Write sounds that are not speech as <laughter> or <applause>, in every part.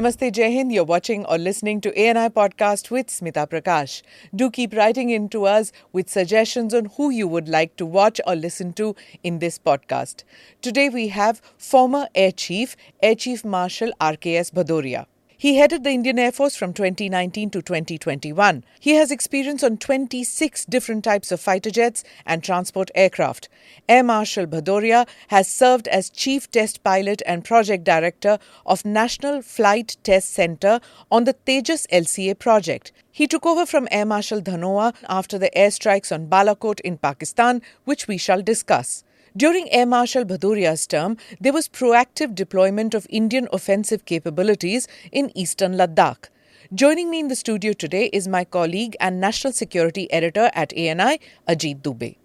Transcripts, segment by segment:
Namaste Jai Hind. You're watching or listening to ANI podcast with Smita Prakash. Do keep writing in to us with suggestions on who you would like to watch or listen to in this podcast. Today we have former Air Chief, Air Chief Marshal RKS Bhadauria. He headed the Indian Air Force from 2019 to 2021. He has experience on 26 different types of fighter jets and transport aircraft. Air Marshal Bhadauria has served as Chief Test Pilot and Project Director of National Flight Test Center on the Tejas LCA project. He took over from Air Marshal Dhanoa after the airstrikes on Balakot in Pakistan, which we shall discuss. During Air Marshal Bhadauria's term, there was proactive deployment of Indian offensive capabilities in eastern Ladakh. Joining me in the studio today is my colleague and National Security Editor at ANI, Ajit Dubey.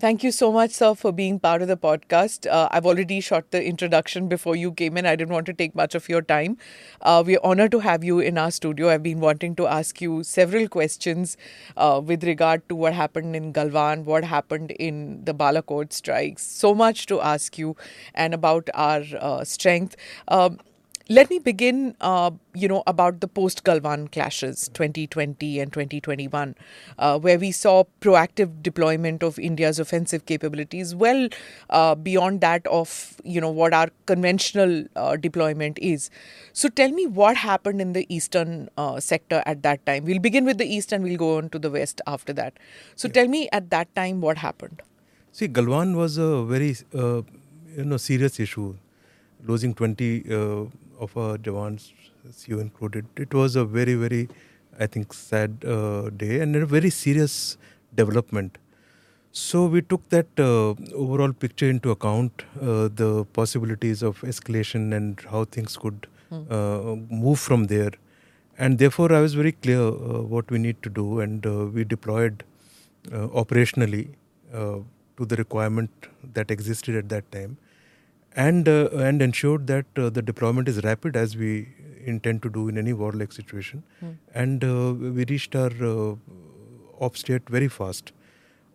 Thank you so much, sir, for being part of the podcast. Uh, I've already shot the introduction before you came in. I didn't want to take much of your time. Uh, we're honored to have you in our studio. I've been wanting to ask you several questions uh, with regard to what happened in Galwan, what happened in the Balakot strikes. So much to ask you and about our uh, strength. Um, let me begin, uh, you know, about the post-Galwan clashes, 2020 and 2021, uh, where we saw proactive deployment of India's offensive capabilities, well uh, beyond that of, you know, what our conventional uh, deployment is. So tell me what happened in the eastern uh, sector at that time. We'll begin with the east and we'll go on to the west after that. So yeah. tell me at that time what happened. See, Galwan was a very, uh, you know, serious issue. Losing 20 of our Jawans, you included. It was a very, very, I think, sad uh, day and a very serious development. So we took that uh, overall picture into account, uh, the possibilities of escalation and how things could mm. move from there. And therefore, I was very clear uh, what we need to do, and uh, we deployed operationally to the requirement that existed at that time and uh, and ensured that uh, the deployment is rapid as we intend to do in any warlike situation. Mm. And uh, we reached our uh, op state very fast.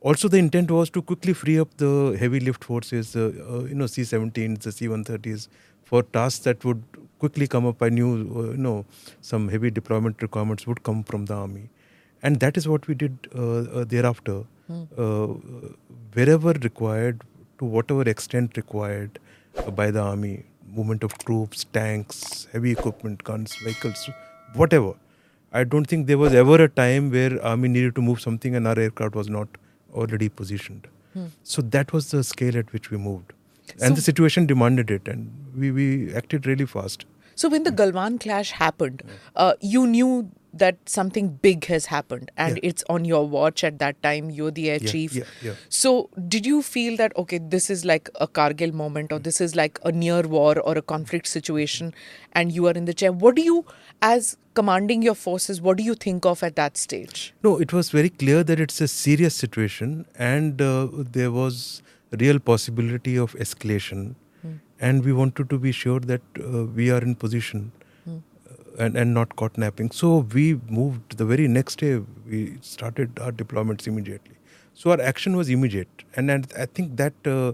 Also, the intent was to quickly free up the heavy lift forces, uh, uh, you know, C-17s, the C-130s, for tasks that would quickly come up. I knew, you know, some heavy deployment requirements would come from the army, and that is what we did thereafter. Mm. wherever required, to whatever extent required, by the army movement of troops tanks heavy equipment guns vehicles whatever. I don't think there was ever a time where army needed to move something and our aircraft was not already positioned. Hmm. so that was the scale at which we moved. And so, the situation demanded it and we, we acted really fast. So when the galwan clash happened uh, you knew that something big has happened and yeah. it's on your watch at that time you're the air yeah, chief yeah, yeah. so did you feel that okay this is like a kargil moment or this is like a near war or a conflict situation and you are in the chair what do you as commanding your forces what do you think of at that stage no it was very clear that it's a serious situation and uh, there was real possibility of escalation hmm. and we wanted to be sure that uh, we are in position and, and not caught napping. So we moved the very next day, we started our deployments immediately. So our action was immediate. And, and I think that uh,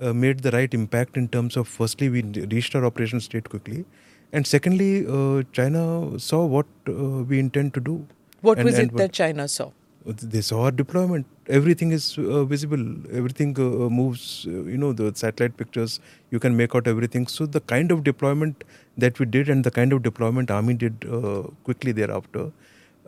uh, made the right impact in terms of firstly, we reached our operation state quickly. And secondly, uh, China saw what uh, we intend to do. What and, was it that China saw? They saw our deployment. Everything is uh, visible. Everything uh, moves. you know, the satellite pictures, you can make out everything. So the kind of deployment that we did and the kind of deployment army did uh, quickly thereafter,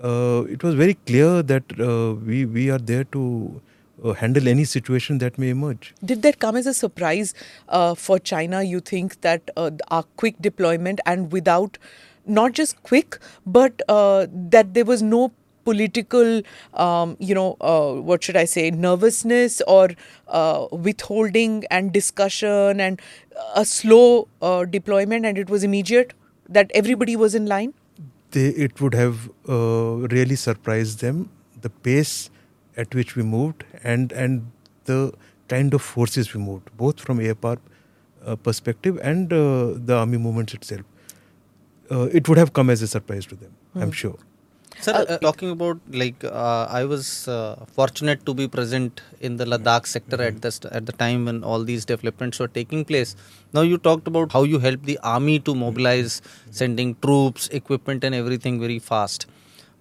uh, it was very clear that uh, we we are there to uh, handle any situation that may emerge. Did that come as a surprise uh, for China? You think that uh, our quick deployment and without not just quick, but that there was no political, um, you know, uh, what should I say, nervousness or uh, withholding and discussion and a slow uh, deployment and it was immediate that everybody was in line? They, it would have uh, really surprised them the pace at which we moved and and the kind of forces we moved, both from air power uh, perspective and uh, the army movements itself. it would have come as a surprise to them. I'm hmm. sure. Sir, uh, talking about like uh, I was uh, fortunate to be present in the Ladakh sector at the at the time when all these developments were taking place. Now you talked about how you helped the army to mobilize, sending troops, equipment, and everything very fast.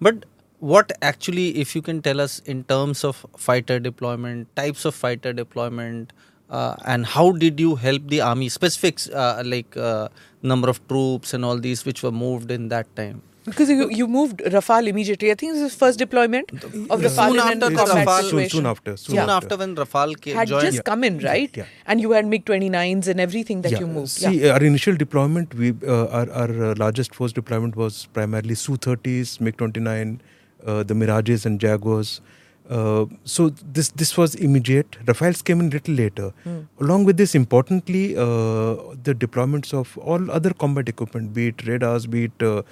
But what actually, if you can tell us in terms of fighter deployment, types of fighter deployment, uh, and how did you help the army? Specifics uh, like uh, number of troops and all these which were moved in that time. Because you, you moved Rafale immediately. I think this is first deployment of Yeah. Rafale Soon in after the combat Rafale- soon, situation. soon after. Soon Soon after. after when Rafale came, Had joined, just come in, right? Yeah. And you had MiG 29s and everything that you moved. See, yeah. our initial deployment, we uh, our, our uh, largest force deployment was primarily Su-30s, MiG-29, uh, the Mirages and Jaguars. Uh, so this this was immediate. Rafales came in little later. Along with this, importantly, uh, the deployments of all other combat equipment, be it radars, be it uh,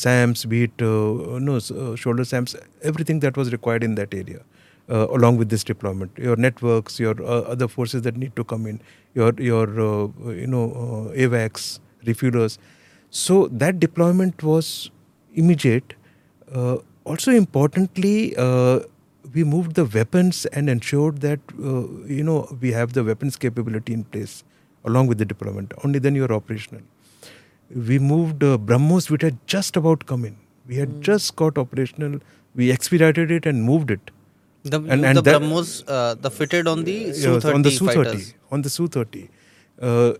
SAMs, be it uh, no uh, shoulder SAMs, everything that was required in that area. Uh, along with this deployment, your networks, your uh, other forces that need to come in, your your uh, you know uh, AWACS, refuelers. So that deployment was immediate. Uh, also importantly, uh, we moved the weapons and ensured that uh, you know we have the weapons capability in place along with the deployment. Only then you are operational. We moved uh, BrahMos, which had just about come in. We had just got operational. We expedited it and moved it. the, and- and the that- BrahMos, uh, the fitted on the Su-30 on the Su fighters. 30 on the Su 30 uh,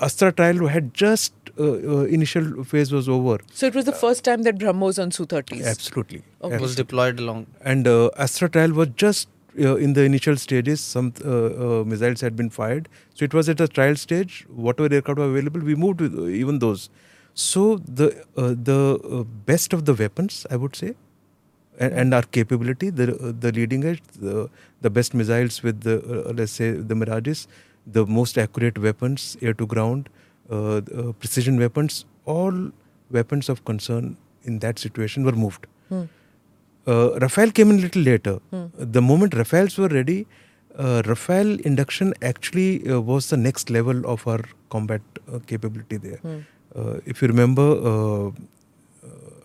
Astra trial had just uh, uh, initial phase was over. So it was the first time that BrahMos on Su 30s. absolutely. Okay. was deployed along. and uh, Astra trial was just uh, in the initial stages. Some uh, uh, missiles had been fired. So it was at a trial stage. Whatever aircraft were available we moved with uh, even those. So the uh, the uh, best of the weapons i would say and, and our capability the uh, the leading edge the, the best missiles with the uh, let's say the mirages the most accurate weapons air to ground uh, uh, precision weapons all weapons of concern in that situation were moved Hmm. uh, Rafale came in a little later. The moment Rafales were ready, uh, Rafale induction actually uh, was the next level of our combat uh, capability there. Hmm. Uh, if you remember,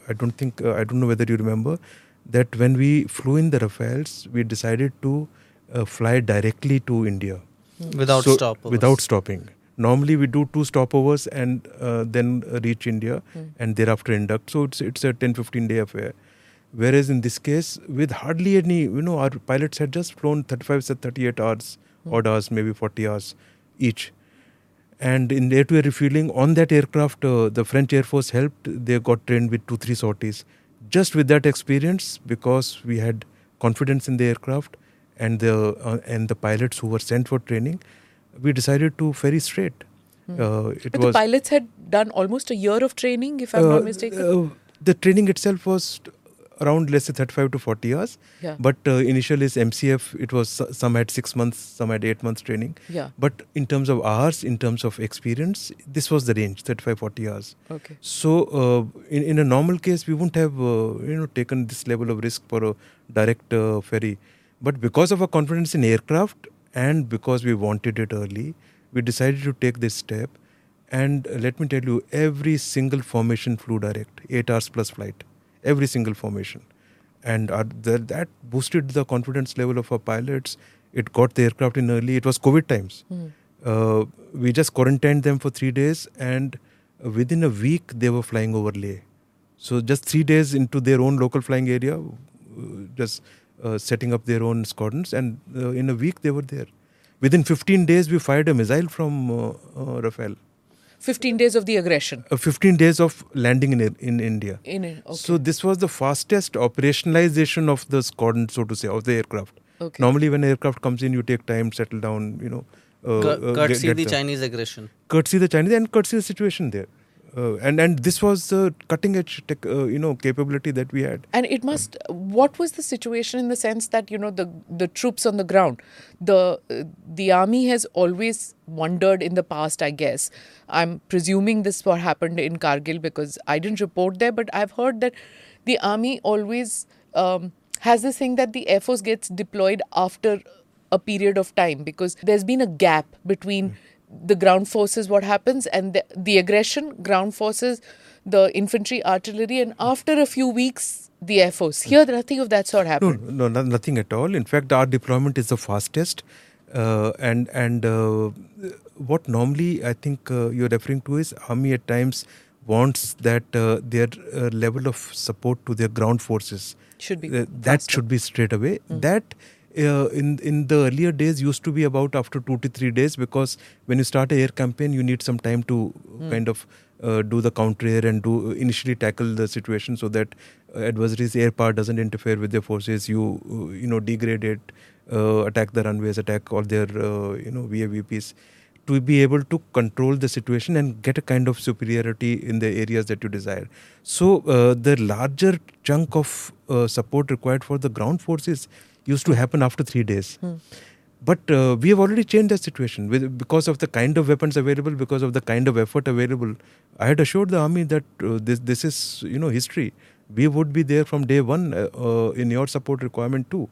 I don't think uh, I don't know whether you remember that when we flew in the Rafales, we decided to uh, fly directly to India Without So- stopovers. Without stopping. Normally we do two stopovers and uh, then reach India and thereafter induct. So it's it's a 10-15 day affair. Whereas in this case, with hardly any, you know, our pilots had just flown 35, to 38 hours, odd hours, maybe 40 hours each. And in air to air refueling on that aircraft, uh, the French Air Force helped. They got trained with two, three sorties. Just with that experience, because we had confidence in the aircraft and the uh, and the pilots who were sent for training, we decided to ferry straight. Uh, it But was the pilots had done almost a year of training, if I'm uh, not mistaken. uh, the training itself was around let's say 35 to 40 hours. Yeah. But uh, initially, as MCF, it was some had six months, some had eight months training. yeah. But in terms of hours, in terms of experience, this was the range 35 40 hours. Okay. So, uh, in, in a normal case, we wouldn't have uh, you know taken this level of risk for a direct uh, ferry. But because of our confidence in aircraft and because we wanted it early, we decided to take this step. And uh, let me tell you, every single formation flew direct, eight hours plus flight, every single formation. And that boosted the confidence level of our pilots. It got the aircraft in early. It was COVID times. Hmm. Uh, we just quarantined them for three days, and uh, within a week they were flying over Leh. So just three days into their own local flying area, uh, just uh, setting up their own squadrons, and uh, in a week they were there. Within 15 days, we fired a missile from uh, uh, Rafale. 15 days of the aggression. Uh, 15 days of landing in in India. In. Okay. So this was the fastest operationalization of the squadron, so to say, of the aircraft. okay. Normally, when aircraft comes in, you take time, settle down, you know. Uh, Cur- uh, courtesy get- the get Chinese aggression. courtesy the Chinese and courtesy the situation there. Uh, and and this was the cutting edge tech, uh, you know capability that we had. And it must. What was the situation in the sense that you know the the troops on the ground, the uh, the army has always wondered in the past. I guess I'm presuming this what happened in Kargil because I didn't report there, but I've heard that the army always um, has this thing that the air force gets deployed after a period of time because there's been a gap between the ground forces what happens and the, the aggression ground forces the infantry artillery and after a few weeks the Air Force. Here, nothing of that sort happened. no, no, nothing at all. In fact, our deployment is the fastest, uh, and and uh, what normally I think uh, you're referring to is army at times wants that uh, their uh, level of support to their ground forces Should be uh, that faster. should be straight away. That uh, in in the earlier days used to be about after two to three days because when you start a air campaign, you need some time to kind of uh, do the counter air and do initially tackle the situation so that uh, adversary's air power doesn't interfere with their forces. You uh, you know degrade it, uh, attack the runways, attack all their uh, you know VAVPs to be able to control the situation and get a kind of superiority in the areas that you desire. So uh, the larger chunk of uh, support required for the ground forces used to happen after three days. But uh, we have already changed that situation with, because of the kind of weapons available, because of the kind of effort available. I had assured the army that uh, this this is you know history. We would be there from day one uh, uh, in your support requirement too,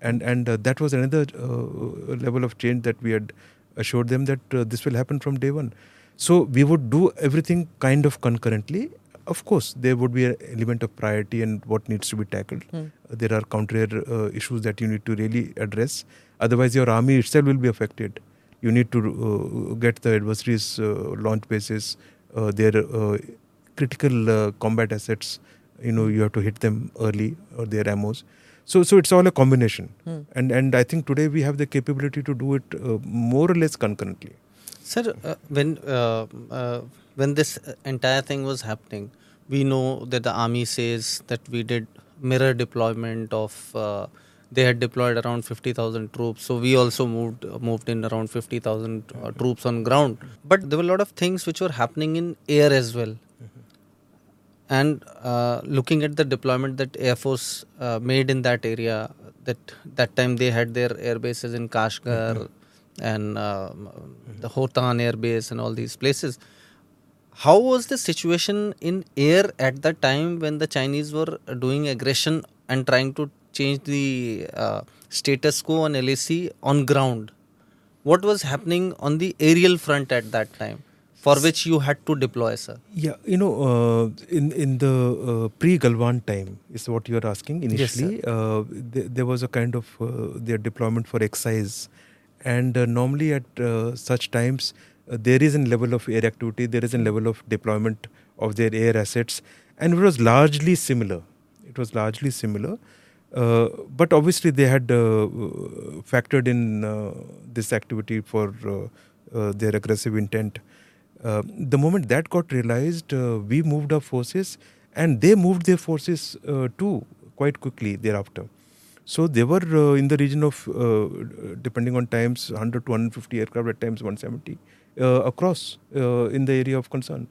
and and uh, that was another uh, level of change that we had assured them that this will happen from day one. So we would do everything kind of concurrently. Of course, there would be an element of priority and what needs to be tackled. There are counter uh, issues that you need to really address. Otherwise, your army itself will be affected. You need to uh, get the adversary's uh, launch bases, uh, their uh, critical uh, combat assets. You know, you have to hit them early or their ammos. So, so it's all a combination, and and I think today we have the capability to do it uh, more or less concurrently. Sir, uh, when uh, uh, when this entire thing was happening, we know that the army says that we did mirror deployment of. Uh, they had deployed around 50,000 troops, so we also moved moved in around 50,000 uh, troops on ground. But there were a lot of things which were happening in air as well. And uh, looking at the deployment that Air Force uh, made in that area, that that time they had their air bases in Kashgar and uh, the Hotan Air Base and all these places. How was the situation in air at the time when the Chinese were doing aggression and trying to change the uh, status quo on LAC on ground? What was happening on the aerial front at that time, for which you had to deploy, sir? Yeah, you know, uh, in in the uh, pre-Galwan time is what you are asking Yes, initially. uh, th- there was a kind of uh, their deployment for exercise, and uh, normally at uh, such times there is a level of air activity, there is a level of deployment of their air assets, and it was largely similar. It was largely similar. Uh, but obviously, they had uh, factored in uh, this activity for uh, uh, their aggressive intent. Uh, the moment that got realized, uh, we moved our forces, and they moved their forces uh, too quite quickly thereafter. So they were uh, in the region of, uh, depending on times, 100 to 150 aircraft, at times 170 uh, across uh, in the area of concern.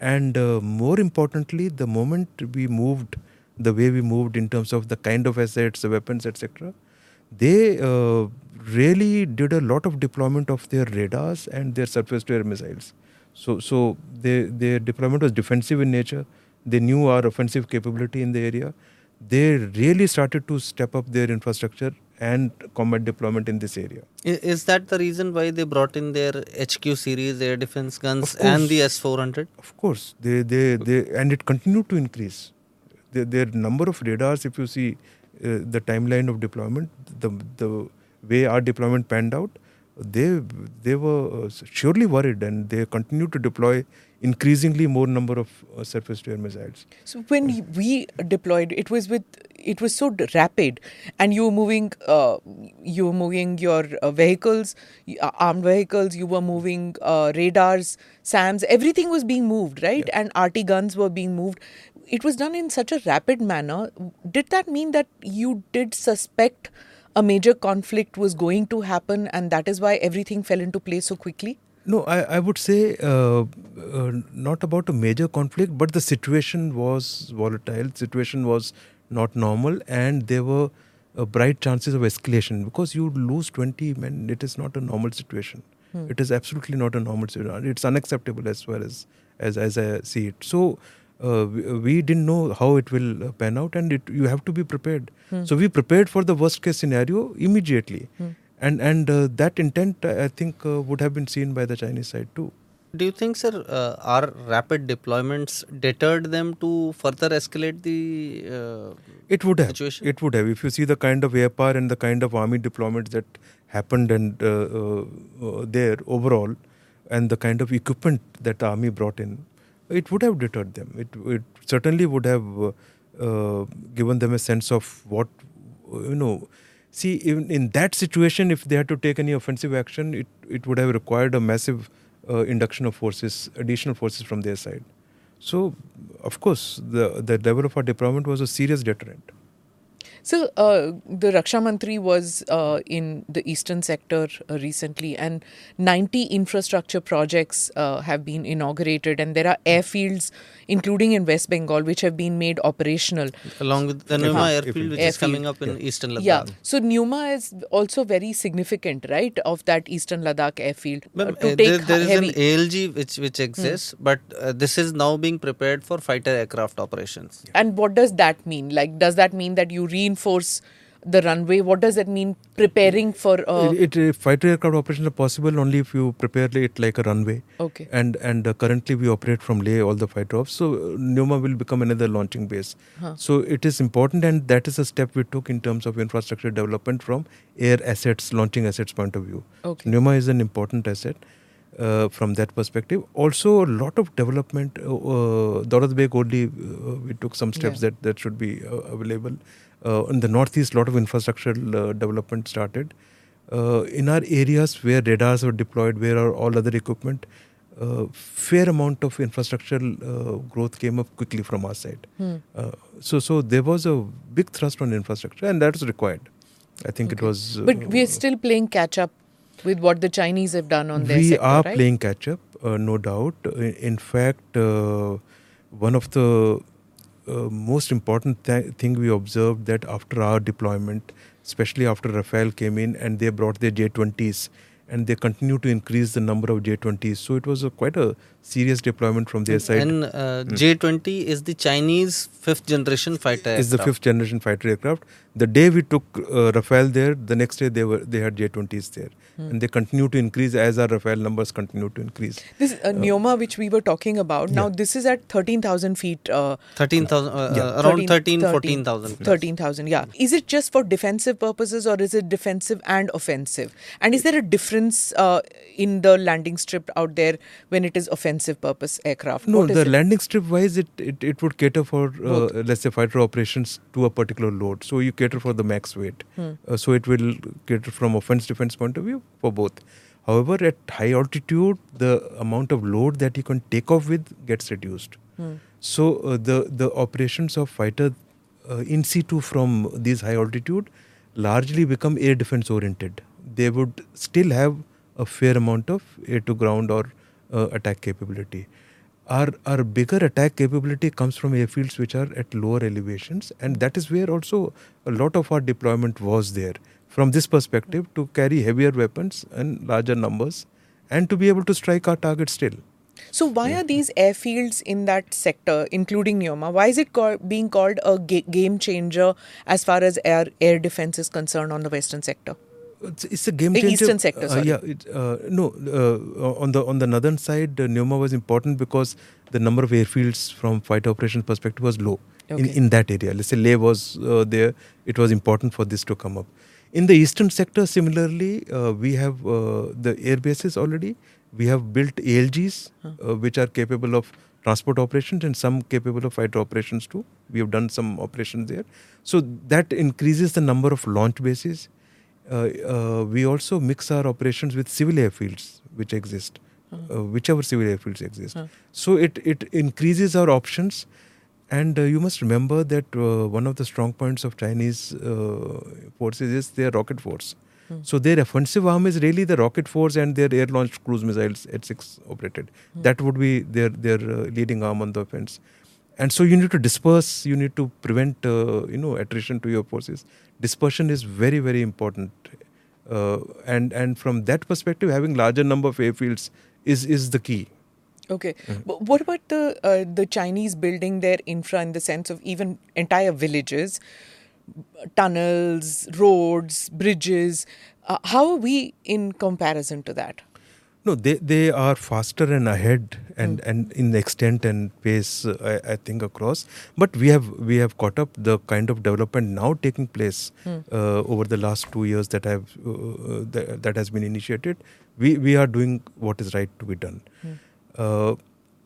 And uh, more importantly, the moment we moved, the way we moved in terms of the kind of assets, the weapons, etc., they uh, really did a lot of deployment of their radars and their surface-to-air missiles. So, so they, their deployment was defensive in nature. They knew our offensive capability in the area. They really started to step up their infrastructure and combat deployment in this area. Is that the reason why they brought in their HQ series air defense guns Of and the. S 400? Of course, they, they, they, and it continued to increase. Their, their number of radars, if you see uh, the timeline of deployment, the, the way our deployment panned out, they, they were uh, surely worried and they continued to deploy increasingly more number of uh, surface-to-air missiles. So when y- we deployed, it was with it was so d- rapid, and you were moving, uh, you were moving your uh, vehicles, uh, armed vehicles. You were moving uh, radars, SAMs. Everything was being moved, right? And RT guns were being moved. It was done in such a rapid manner. Did that mean that you did suspect a major conflict was going to happen, and that is why everything fell into place so quickly? No, I, I would say uh, uh, not about a major conflict, but the situation was volatile. Situation was not normal, and there were uh, bright chances of escalation because you lose 20 men. It is not a normal situation. It is absolutely not a normal situation. It's unacceptable as far as as as I see it. So. Uh, we, we didn't know how it will uh, pan out, and it, you have to be prepared. So we prepared for the worst case scenario immediately, and and uh, that intent I I think uh, would have been seen by the Chinese side too. Do you think, sir, uh, our rapid deployments deterred them to further escalate the uh, It would have. situation? It would have. If you see the kind of air power and the kind of army deployments that happened and uh, uh, uh, there overall, and the kind of equipment that the army brought in, it would have deterred them. It, it certainly would have uh, uh, given them a sense of what you know. See, even in that situation, if they had to take any offensive action, it, it would have required a massive uh, induction of forces, additional forces from their side. So, of course, the the level of our deployment was a serious deterrent. So, uh, the Raksha Mantri was uh, in the eastern sector uh, recently, and 90 infrastructure projects uh, have been inaugurated, and there are airfields, including in West Bengal, which have been made operational. along with the Okay. Nyoma Huh. airfield, which is coming up in eastern Ladakh? Yeah, so Nyoma is also very significant, right, of that eastern Ladakh airfield uh, to take there, there is heavy. an ALG which which exists, but uh, this is now being prepared for fighter aircraft operations. And what does that mean? Like, does that mean that you reinforce the runway? What does that mean preparing for? Uh, it, it, uh, fighter aircraft operations are possible only if you prepare it like a runway. okay. And and uh, currently we operate from Leh all the fighter ops. So uh, Nyoma will become another launching base. Huh. So it is important, and that is a step we took in terms of infrastructure development from air assets, launching assets point of view. Okay. Nyoma is an important asset uh, from that perspective. Also, a lot of development. Uh, uh, Beg only, uh, we took some steps Yeah. that, that should be uh, available. Uh, in the northeast, a lot of infrastructure uh, development started. Uh, in our areas where radars were deployed, where are all other equipment, uh, fair amount of infrastructure uh, growth came up quickly from our side. Hmm. Uh, so, so there was a big thrust on infrastructure, and that was required. I think it was. uh, But we're still playing catch up with what the Chinese have done on their we sector, are right? playing catch up, uh, no doubt. I- In fact, uh, one of the Uh, most important th- thing we observed that after our deployment, especially after Rafale came in and they brought their J20s and they continue to increase the number of J20s. So it was a, quite a serious deployment from their side. And uh, J20 is the Chinese fifth generation fighter is the aircraft. fifth generation fighter aircraft. The day we took uh, Rafale there, the next day they were they had J20s there, Hmm. and they continue to increase as our Rafale numbers continue to increase. This uh, Nyoma, which we were talking about, now yeah. this is at 13,000 feet. Uh, 13,000, uh, Yeah. uh, around 13, 13, 14,000. plus. 13,000, yeah. Is it just for defensive purposes or is it defensive and offensive? And is there a difference uh, in the landing strip out there when it is offensive purpose aircraft? No, the it? landing strip wise, it, it, it would cater for uh, let's say fighter operations to a particular load. So you cater for the max weight. Hmm. Uh, so it will cater from offense defense point of view for both. However, at high altitude, the amount of load that you can take off with gets reduced. Hmm. So uh, the the operations of fighter uh, in situ from these high altitude largely become air defense oriented. They would still have a fair amount of air to ground or uh, attack capability. Our our bigger attack capability comes from airfields which are at lower elevations, and that is where also a lot of our deployment was there. From this perspective, to carry heavier weapons and larger numbers, and to be able to strike our target still. So why are these airfields in that sector, including Nyoma, why is it call, being called a ga- game changer as far as air air defense is concerned on the western sector? It's, it's a game The changer. eastern sector, Uh, sorry. yeah, it, uh, no. Uh, on the on the northern side, uh, Nyoma was important because the number of airfields from fighter operations perspective was low in, Okay. in that area. Let's say Leh was uh, there. It was important for this to come up. In the eastern sector, similarly, uh, we have uh, the air bases already. We have built ALGs, uh, which are capable of transport operations and some capable of fighter operations too. We have done some operations there. So that increases the number of launch bases. Uh, uh, we also mix our operations with civil airfields which exist, uh, whichever civil airfields exist. So it, it increases our options. And uh, you must remember that uh, one of the strong points of Chinese uh, forces is their rocket force. Hmm. So their offensive arm is really the rocket force and their air-launched cruise missiles at six operated. Hmm. That would be their their leading arm on the offense. And so you need to disperse. You need to prevent uh, you know attrition to your forces. Dispersion is very very important. Uh, and and from that perspective, having larger number of airfields is is the key. Okay, Mm-hmm. but what about the uh, the Chinese building their infra in the sense of even entire villages, tunnels, roads, bridges? Uh, how are we in comparison to that? No, they, they are faster and ahead and, and in extent and pace, uh, I, I think across. But we have we have caught up the kind of development now taking place uh, over the last two years that have uh, uh, that, that has been initiated. We we are doing what is right to be done. Uh,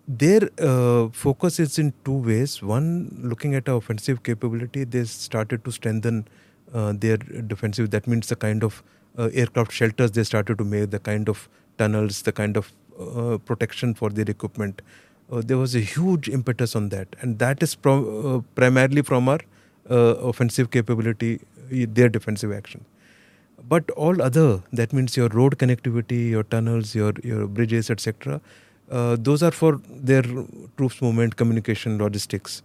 their uh, focus is in two ways. One, looking at our offensive capability, they started to strengthen uh, their defensive. That means the kind of uh, aircraft shelters they started to make, the kind of tunnels, the kind of uh, protection for their equipment. Uh, there was a huge impetus on that, and that is pro- uh, primarily from our uh, offensive capability, uh, their defensive action. But all other, that means your road connectivity, your tunnels, your your bridges, etc. Uh, those are for their troops movement, communication, logistics.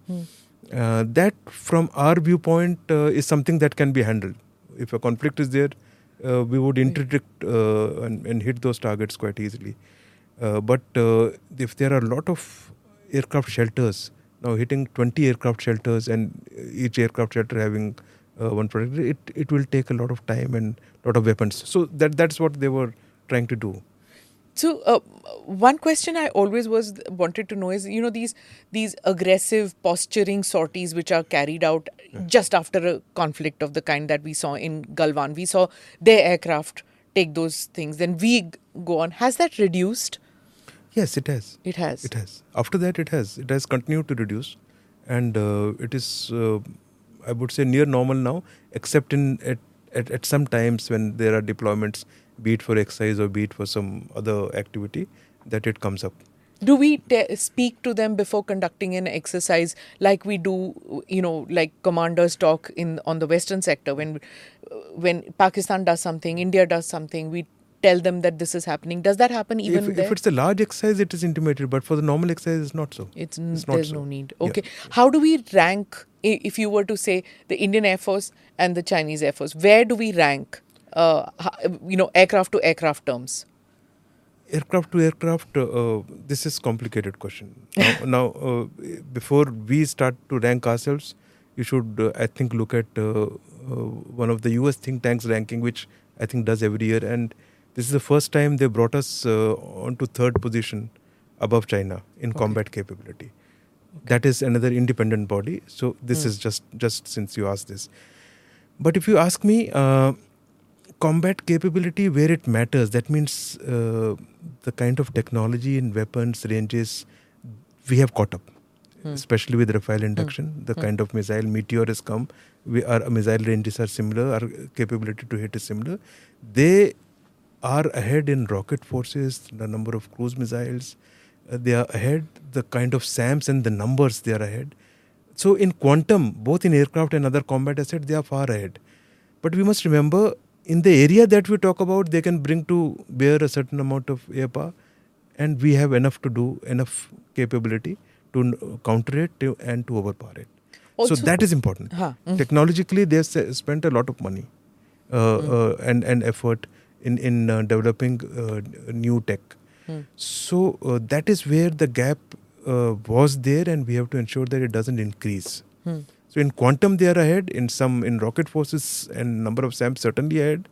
Uh, that, from our viewpoint, is something that can be handled. If a conflict is there, uh, we would interdict uh, and, and hit those targets quite easily. Uh, but uh, if there are a lot of aircraft shelters, now hitting 20 aircraft shelters and each aircraft shelter having uh, one project, it, it will take a lot of time and a lot of weapons. So that that's what they were trying to do. So, uh, one question I always was wanted to know is, you know, these these aggressive posturing sorties which are carried out just after a conflict of the kind that we saw in Galwan. We saw their aircraft take those things, then we go on. Has that reduced? Yes, it has. It has. It has. After that, it has. It has continued to reduce, and uh, it is, uh, I would say, near normal now, except in at, at at some times when there are deployments, be it for exercise or be it for some other activity, that it comes up. Do we te- speak to them before conducting an exercise like we do, you know, like commanders talk in on the western sector when when Pakistan does something, India does something, we tell them that this is happening. Does that happen even if, there? if it's a large exercise, it is intimated, but for the normal exercise, it's not so. It's, n- It's not there's so. no need. Yeah. Okay. How do we rank if you were to say the Indian Air Force and the Chinese Air Force? Where do we rank? Uh, you know, aircraft to aircraft terms. aircraft to aircraft uh, this is complicated question. Now, <laughs> now uh, before we start to rank ourselves you should uh, i think look at uh, uh, one of the us think tanks ranking which i think does every year. And this is the first time they brought us uh, onto third position above china in combat capability. That is another independent body. So this is just just since you asked this. But if you ask me uh, combat capability where it matters. That means uh, the kind of technology and weapons ranges we have caught up. Especially with Rafale induction the kind of missile meteor has come. We our missile ranges are similar our capability to hit is similar. They are ahead in rocket forces the number of cruise missiles. Uh, they are ahead the kind of SAMs and the numbers they are ahead. So in quantum both in aircraft and other combat assets they are far ahead. But we must remember in the area that we talk about, they can bring to bear a certain amount of air power, and we have enough to do, enough capability to counter it to, and to overpower it. Also- so that is important. Huh. Technologically, they have spent a lot of money uh, uh, and, and effort in, in uh, developing uh, new tech. So uh, that is where the gap uh, was there, and we have to ensure that it doesn't increase. So in quantum they are ahead. In some in rocket forces and number of SAMs certainly ahead.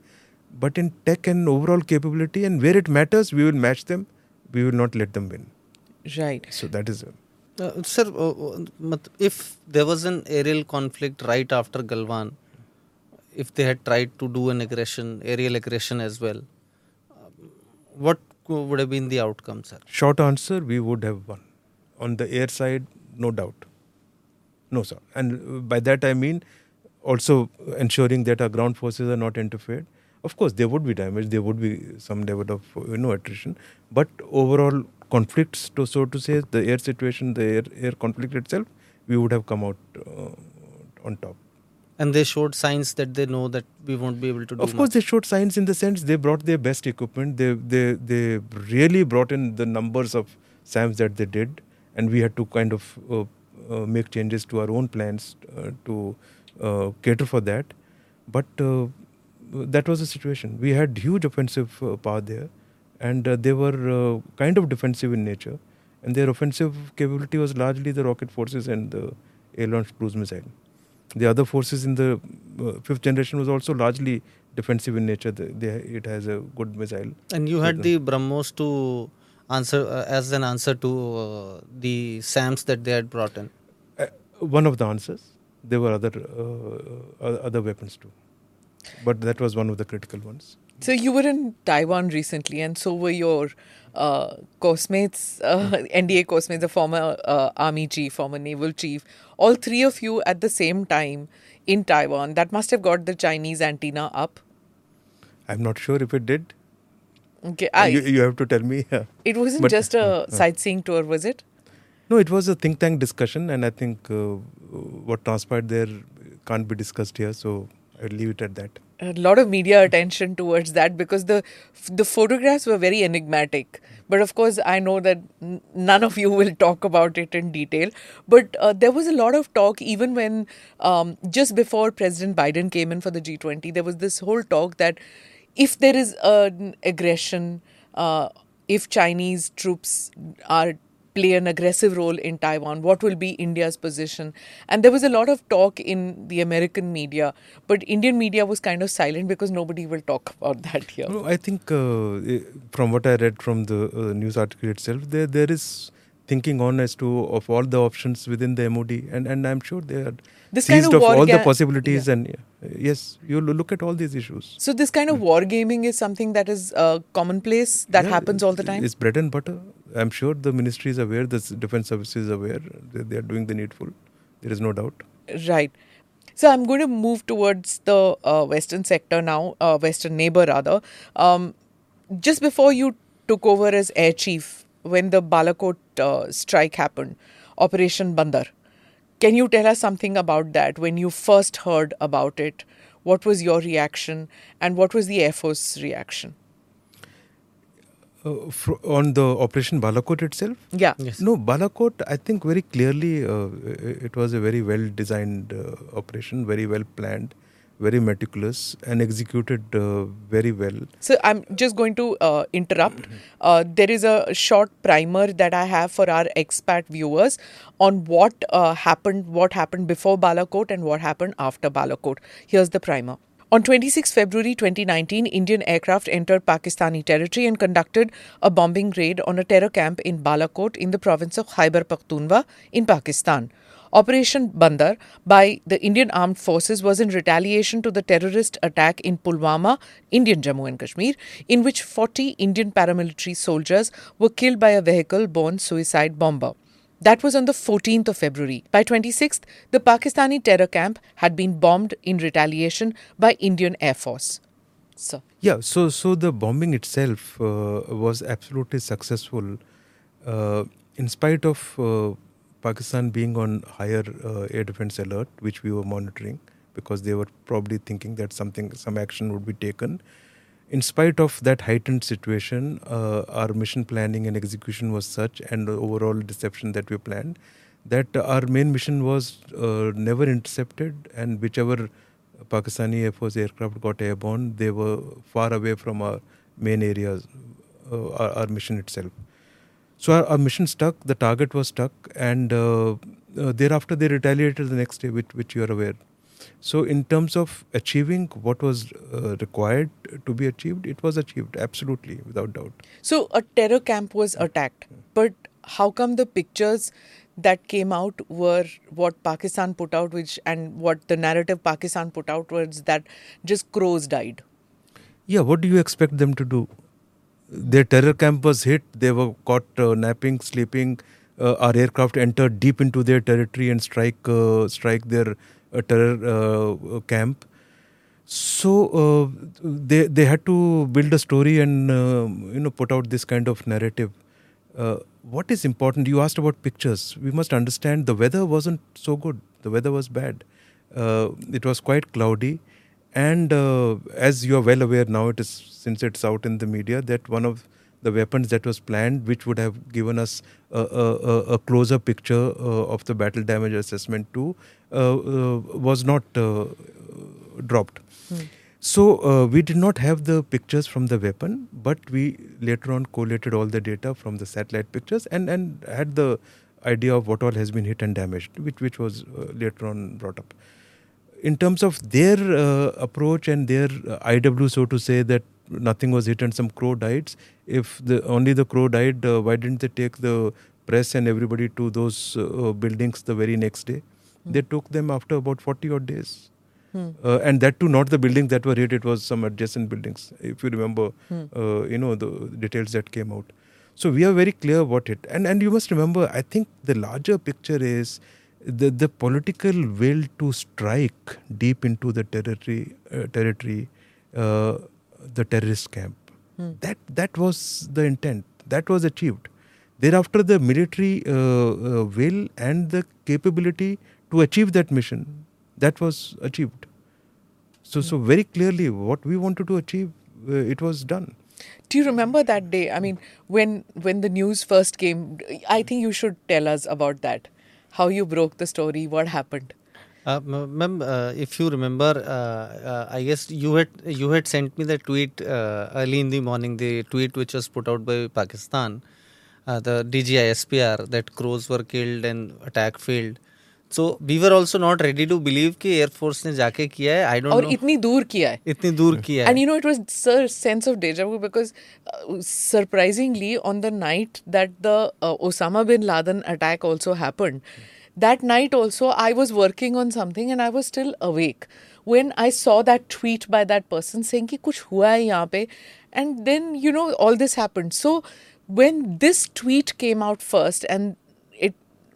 But in tech and overall capability and where it matters, we will match them. We will not let them win. Right. So that is. Uh, sir, uh, uh, if there was an aerial conflict right after Galwan, if they had tried to do an aggression, aerial aggression as well, um, what would have been the outcome, sir? Short answer: We would have won. On the air side, no doubt. No, sir. And uh, by that I mean also ensuring that our ground forces are not interfered. Of course, there would be damage. There would be some level of you know attrition. But overall conflicts, to so to say, the air situation, the air, air conflict itself, we would have come out uh, on top. And they showed signs that they know that we won't be able to do Of course, much. they showed signs in the sense they brought their best equipment. They they they really brought in the numbers of SAMs that they did, and we had to kind of uh, make changes to our own plans uh, to uh, cater for that. But uh, that was the situation. We had huge offensive uh, power there, and uh, they were uh, kind of defensive in nature, and their offensive capability was largely the rocket forces and the air-launched cruise missile. The other forces in the uh, fifth generation was also largely defensive in nature. They, it has a good missile. And you had the BrahMos to answer uh, as an answer to uh, the SAMs that they had brought in. Uh, one of the answers. There were other uh, uh, other weapons too, but that was one of the critical ones. So you were in Taiwan recently, and so were your uh, course-mates, uh, <laughs> NDA course-mates, the former uh, army chief, former naval chief. All three of you at the same time in Taiwan. That must have got the Chinese antenna up. I'm not sure if it did. Okay, I, you, you have to tell me. it wasn't but- just a uh, sightseeing tour, was it? No, it was a think tank discussion, and I think uh, what transpired there can't be discussed here. So I'll leave it at that. a lot of media attention towards that because the the photographs were very enigmatic. But of course, I know that none of you will talk about it in detail. But uh, there was a lot of talk even when um, just before President Biden came in for the G20. There was this whole talk that if there is an aggression, uh, if Chinese troops are play an aggressive role in Taiwan? What will be India's position? And there was a lot of talk in the American media, but Indian media was kind of silent because nobody will talk <laughs> about that here. No, I think uh, from what I read from the uh, news article itself, there there is thinking on as to of all the options within the MOD, and and I'm sure they are This kind seized of of war all the possibilities. yeah. And uh, yes, you look at all these issues. So this kind of wargaming is something that is uh, commonplace that Yeah, happens all the time. It's bread and butter. I'm sure the ministry is aware, the defense services is aware. They, they are doing the needful. There is no doubt. Right. So I'm going to move towards the uh, western sector now, uh, western neighbor rather. Um, just before you took over as air chief, when the Balakot uh, strike happened, Operation Bandar, can you tell us something about that? When you first heard about it, what was your reaction, and what was the Air Force reaction? Uh, fr- on the Operation Balakot itself, Yeah. Yes. No, Balakot, I think very clearly uh, it was a very well designed uh, operation, very well planned, very meticulous, and executed uh, very well. So I'm just going to uh, interrupt. Uh, there is a short primer that I have for our expat viewers on what uh, happened, what happened before Balakot and what happened after Balakot. Here's the primer. On 26 February 2019, Indian aircraft entered Pakistani territory and conducted a bombing raid on a terror camp in Balakot in the province of Khyber Pakhtunkhwa in Pakistan. Operation Bandar by the Indian Armed Forces was in retaliation to the terrorist attack in Pulwama, Indian Jammu and Kashmir, in which 40 Indian paramilitary soldiers were killed by a vehicle borne suicide bomber. That was on the 14th of February. By 26th, the Pakistani terror camp had been bombed in retaliation by Indian Air Force. So, Yeah, so so the bombing itself uh, was absolutely successful, uh, in spite of uh, Pakistan being on higher uh, air defense alert, which we were monitoring because they were probably thinking that something some action would be taken. In spite of that heightened situation, uh, our mission planning and execution was such, and overall deception that we planned, that our main mission was uh, never intercepted, and whichever Pakistani Air Force aircraft got airborne, they were far away from our main areas, uh, our, our mission itself. So our, our mission stuck, the target was stuck, and uh, uh, thereafter they retaliated the next day, which, which you are aware. So in terms of achieving what was uh, required to be achieved, it was achieved absolutely without doubt. so a terror camp was attacked. But how come the pictures that came out were what Pakistan put out, which and what the narrative Pakistan put out was that just crows died? Yeah, what do you expect them to do? Their terror camp was hit. They were caught uh, napping, sleeping. Uh, our aircraft entered deep into their territory and strike uh, strike their uh, terror uh, camp. So uh, they they had to build a story and uh, you know put out this kind of narrative. Uh, what is important? You asked about pictures. We must understand the weather wasn't so good. The weather was bad. Uh, it was quite cloudy, and uh, as you are well aware now, it is since it's out in the media that one of the weapons that was planned, which would have given us a, a, a- closer picture uh, of the battle damage assessment too, uh, uh, was not uh, dropped. So uh, we did not have the pictures from the weapon, but we later on collated all the data from the satellite pictures and, and had the idea of what all has been hit and damaged, which which was uh, later on brought up. In terms of their uh, approach and their uh, IW, so to say, that nothing was hit and some crow died. If the only the crow died, uh, why didn't they take the press and everybody to those uh, buildings the very next day? Hmm. They took them after about 40 odd days. Uh, and that too, not the buildings that were hit, it was some adjacent buildings. If you remember, uh, you know, the details that came out. So we are very clear what it, and, and you must remember, I think the larger picture is the, the political will to strike deep into the territory, uh, territory, uh, the terrorist camp. Hmm. That, that was the intent. That was achieved. Thereafter, the military uh, uh, will and the capability to achieve that mission, that was achieved. So, so very clearly, what we wanted to achieve, uh, it was done. Do you remember that day? I mean, when when the news first came, I think you should tell us about that. How you broke the story, what happened? Uh, ma'am, uh, if you remember, uh, uh, I guess you had you had sent me the tweet uh, early in the morning. The tweet which was put out by Pakistan, uh, the DGISPR, that crows were killed and attack failed. So we are also not ready to believe कि air force ने जाके किया है। I don't और इतनी दूर किया है। इतनी दूर किया है। And you know it was sir sense of deja because surprisingly on the night that the Osama bin Laden attack also happened that night also I was working on something and I was still awake when I saw that tweet by that person saying कि कुछ हुआ है यहाँ पे। And then you know all this happened so when this tweet came out first and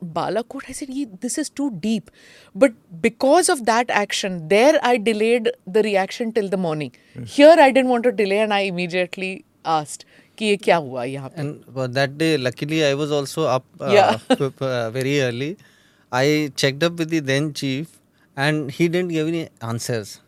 Balakot i said this is too deep. But because of that action there i delayed the reaction till the morning. Here i didn't want to delay and i immediately asked Ki kya hua yahan and that day luckily i was also up uh, <laughs> uh, very early. I checked up with the then chief and he didn't give any answers.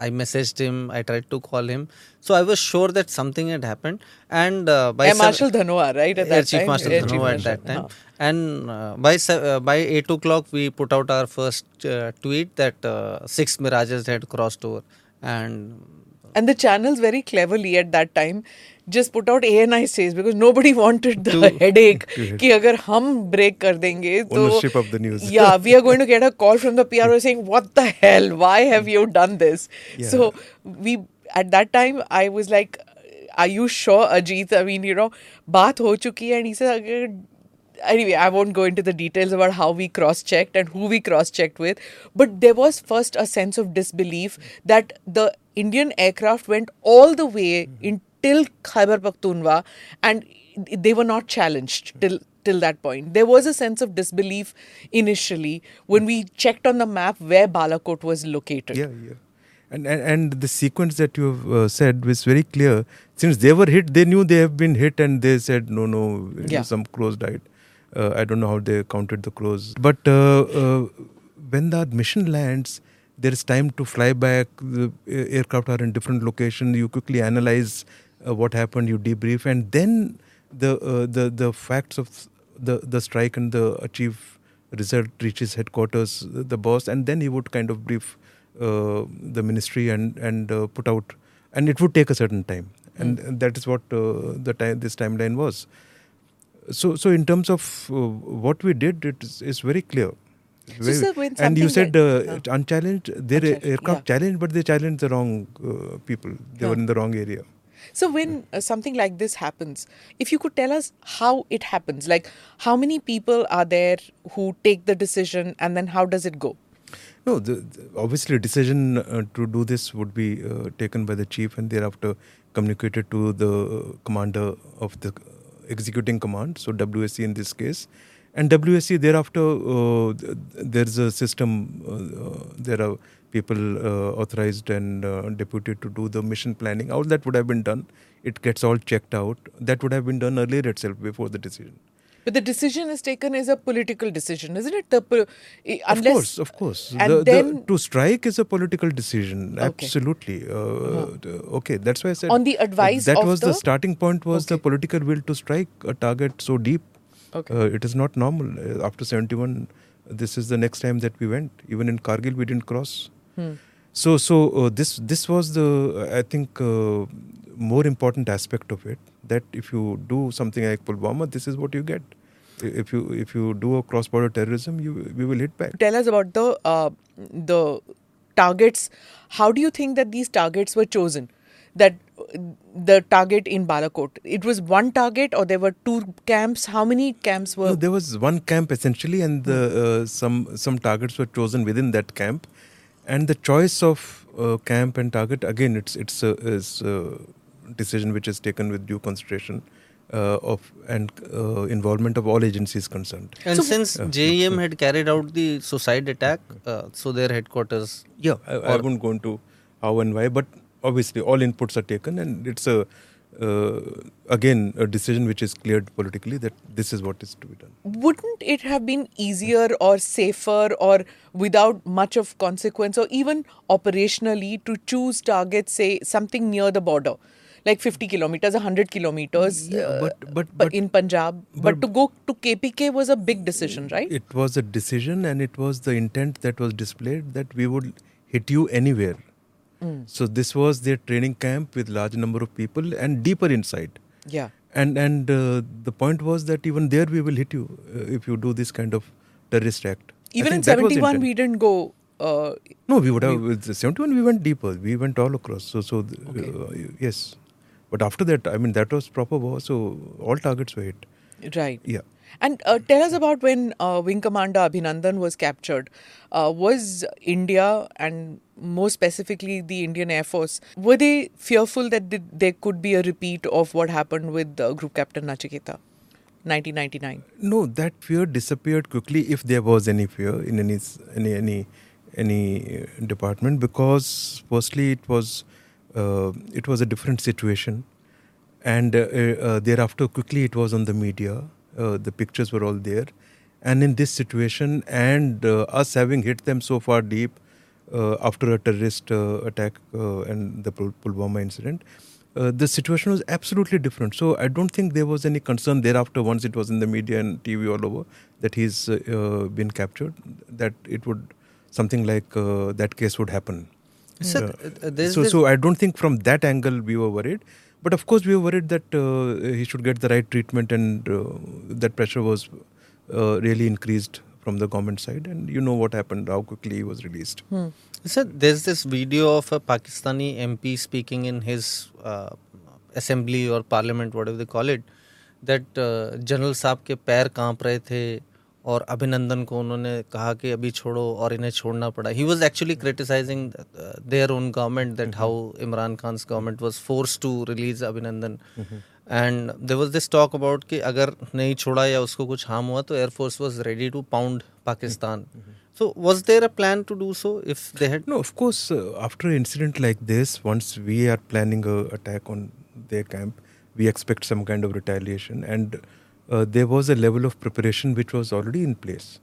I messaged him. I tried to call him. So I was sure that something had happened. And uh, by Air seven- Marshal Dhanoa, right? At Air that Chief time? Marshal Air Chief at that time. हाँ. And uh, by uh, by eight o'clock, we put out our first uh, tweet that uh, six mirages had crossed over, and And the channels very cleverly at that time just put out ANI says because nobody wanted the To- <laughs> headache <laughs> कि अगर हम break कर देंगे तो Ownership of the news. yeah we are going to <laughs> get a call from the PRO saying what the hell why have you done this Yeah. so we at that time I was like are you sure Ajit I mean you know बात हो चुकी है and he said अगर anyway, I won't go into the details about how we cross checked and who we cross checked with, but there was first a sense of disbelief that the Indian aircraft went all the way in till Khyber Pakhtunkhwa and they were not challenged till till that point. There was a sense of disbelief initially when we checked on the map where Balakot was located. Yeah, yeah. And, and and the sequence that you have uh, said was very clear. Since they were hit, they knew they have been hit, and they said no, no. Yeah. Some crows died. Uh, I don't know how they counted the crows, but uh, uh, when the mission lands, there is time to fly back. The aircraft are in different locations. You quickly analyze uh, what happened. You debrief, and then the uh, the the facts of the the strike and the achieve result reaches headquarters, the boss, and then he would kind of brief uh, the ministry and and uh, put out, and it would take a certain time, and, and that is what uh, the time this timeline was. So so in terms of uh, what we did, it is, is very clear. So, sir, and you said uh, like- it's unchallenged. Their Unchallenged, aircraft yeah. challenged, but they challenged the wrong uh, people. They were in the wrong area. So when uh, something like this happens, if you could tell us how it happens, like how many people are there who take the decision and then how does it go? No, the, the- obviously, a decision uh, to do this would be uh, taken by the chief and thereafter communicated to the commander of the executing command, so WSC in this case. And WSC thereafter, uh, th- there's a system, uh, uh, there are people uh, authorized and uh, deputed to do the mission planning. All that would have been done. It gets all checked out. That would have been done earlier itself before the decision. But the decision is taken as a political decision, isn't it? The i- of course, of course. And The- the- then to strike is a political decision. Okay. Absolutely. Uh, the- Okay, that's why I said On the advice that was the, the- starting point. Was the political will to strike a target so deep? Okay. Uh, it is not normal. Uh, after seventy one, this is the next time that we went. Even in Kargil, we didn't cross. Hmm. So, so uh, this this was the I think uh, more important aspect of it. That if you do something like Pulwama, this is what you get. If you if you do a cross border terrorism, you we will hit back. tell us about the uh, the targets. How do you think that these targets were chosen? That the target in Balakot, it was one target, or there were two camps. How many camps were? No, there was one camp essentially, and the, uh, some some targets were chosen within that camp, and the choice of uh, camp and target again, it's it's a, is a decision which is taken with due consideration uh, of and uh, involvement of all agencies concerned. And So- since Yeah. JEM had carried out the suicide attack, uh, so their headquarters. Yeah, I, I won't go into how and why, but obviously all inputs are taken, and it's a uh, again a decision which is cleared politically that this is what is to be done. wouldn't it have been easier or safer or without much of consequence or even operationally to choose targets say something near the border like 50 kilometers 100 kilometers Yeah, uh, but- but- but but- in punjab but, but- to go to kpk was a big decision right It was a decision, and it was the intent that was displayed that we would hit you anywhere. Mm. So this was their training camp with large number of people and deeper inside. yeah And and uh, the point was that even there we will hit you uh, if you do this kind of terrorist act. Even in was 71 we didn't go uh, No, we would have with the 71. We went deeper. We went all across. So, so th- uh, yes. But after that, I mean, that was proper war. So all targets were hit. Right Yeah. And uh, tell us about when uh, Wing Commander Abhinandan was captured. Uh, was India and more specifically the Indian Air Force were they fearful that th- there could be a repeat of what happened with uh, Group Captain Nachiketa, 1999? No, that fear disappeared quickly if there was any fear in any any any any uh, department because firstly it was uh, it was a different situation, and uh, uh, thereafter quickly it was on the media. Uh, the pictures were all there, and in this situation and uh, us having hit them so far deep uh, after a terrorist uh, attack uh, and the Pul- Pulwama incident. Uh, the situation was absolutely different. So I don't think there was any concern thereafter once it was in the media and TV all over that he's uh, uh, been captured. That it would something like uh, that case would happen. Uh, so so I don't think from that angle we were worried. But of course, we were worried that uh, he should get the right treatment, and uh, that pressure was uh, really increased from the government side. And you know what happened, how quickly he was released. Hmm. Sir, there's this video of a Pakistani MP speaking in his assembly or parliament, whatever they call it, that uh, General Saab ke pair kaamp rahe the. और अभिनंदन को उन्होंने कहा कि अभी छोड़ो और इन्हें छोड़ना पड़ा। He was actually criticising their own government that how Imran Khan government was force to release Abhinandan and there was this talk about कि अगर नहीं छोड़ा या उसको कुछ हार्म हुआ तो air force was ready to pound Pakistan So was there a plan to do so if they had? No, of course, uh, after an incident like this, once we are planning a attack on their camp, we expect some kind of retaliation, and uh, there was a level of preparation which was already in place.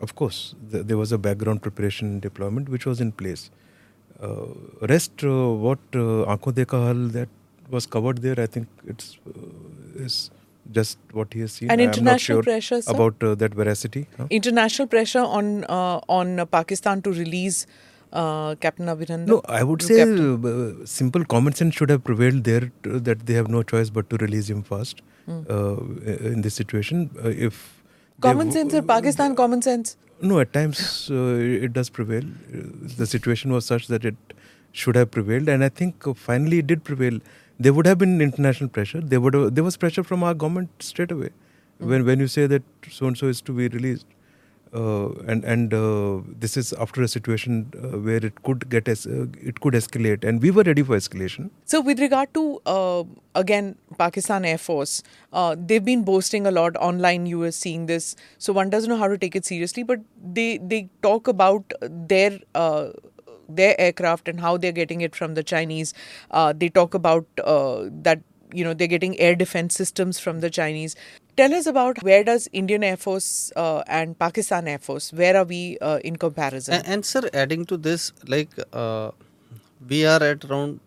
Of course, th- there was a background preparation and deployment which was in place. Uh, rest, uh, what uh, Dekha Hal that was covered there, I think it's uh, is just what he has seen. And I international sure pressure, sir? about uh, that veracity. huh? International pressure on uh, on Pakistan to release uh, Captain Abhinandan. No, I would say uh, simple common sense should have prevailed there t- that they have no choice but to release him fast Hmm. uh, in this situation. Uh, if common w- sense in Pakistan, common sense. No, at times uh, it does prevail. Uh, the situation was such that it should have prevailed, and I think uh, finally it did prevail. There would have been international pressure. There would have, there was pressure from our government straight away when when you say that so and so is to be released. Uh, and and uh, this is after a situation uh, where it could get es- uh, it could escalate, and we were ready for escalation. So, with regard to uh, again Pakistan Air Force, uh, they've been boasting a lot online. You are seeing this, so one doesn't know how to take it seriously. But they they talk about their their aircraft and how they're getting it from the Chinese. They talk about that you know they're getting air defense systems from the Chinese. Tell us about where does Indian Air Force uh, and Pakistan Air Force where are we uh, in comparison? and, and sir adding to this like uh, we are at around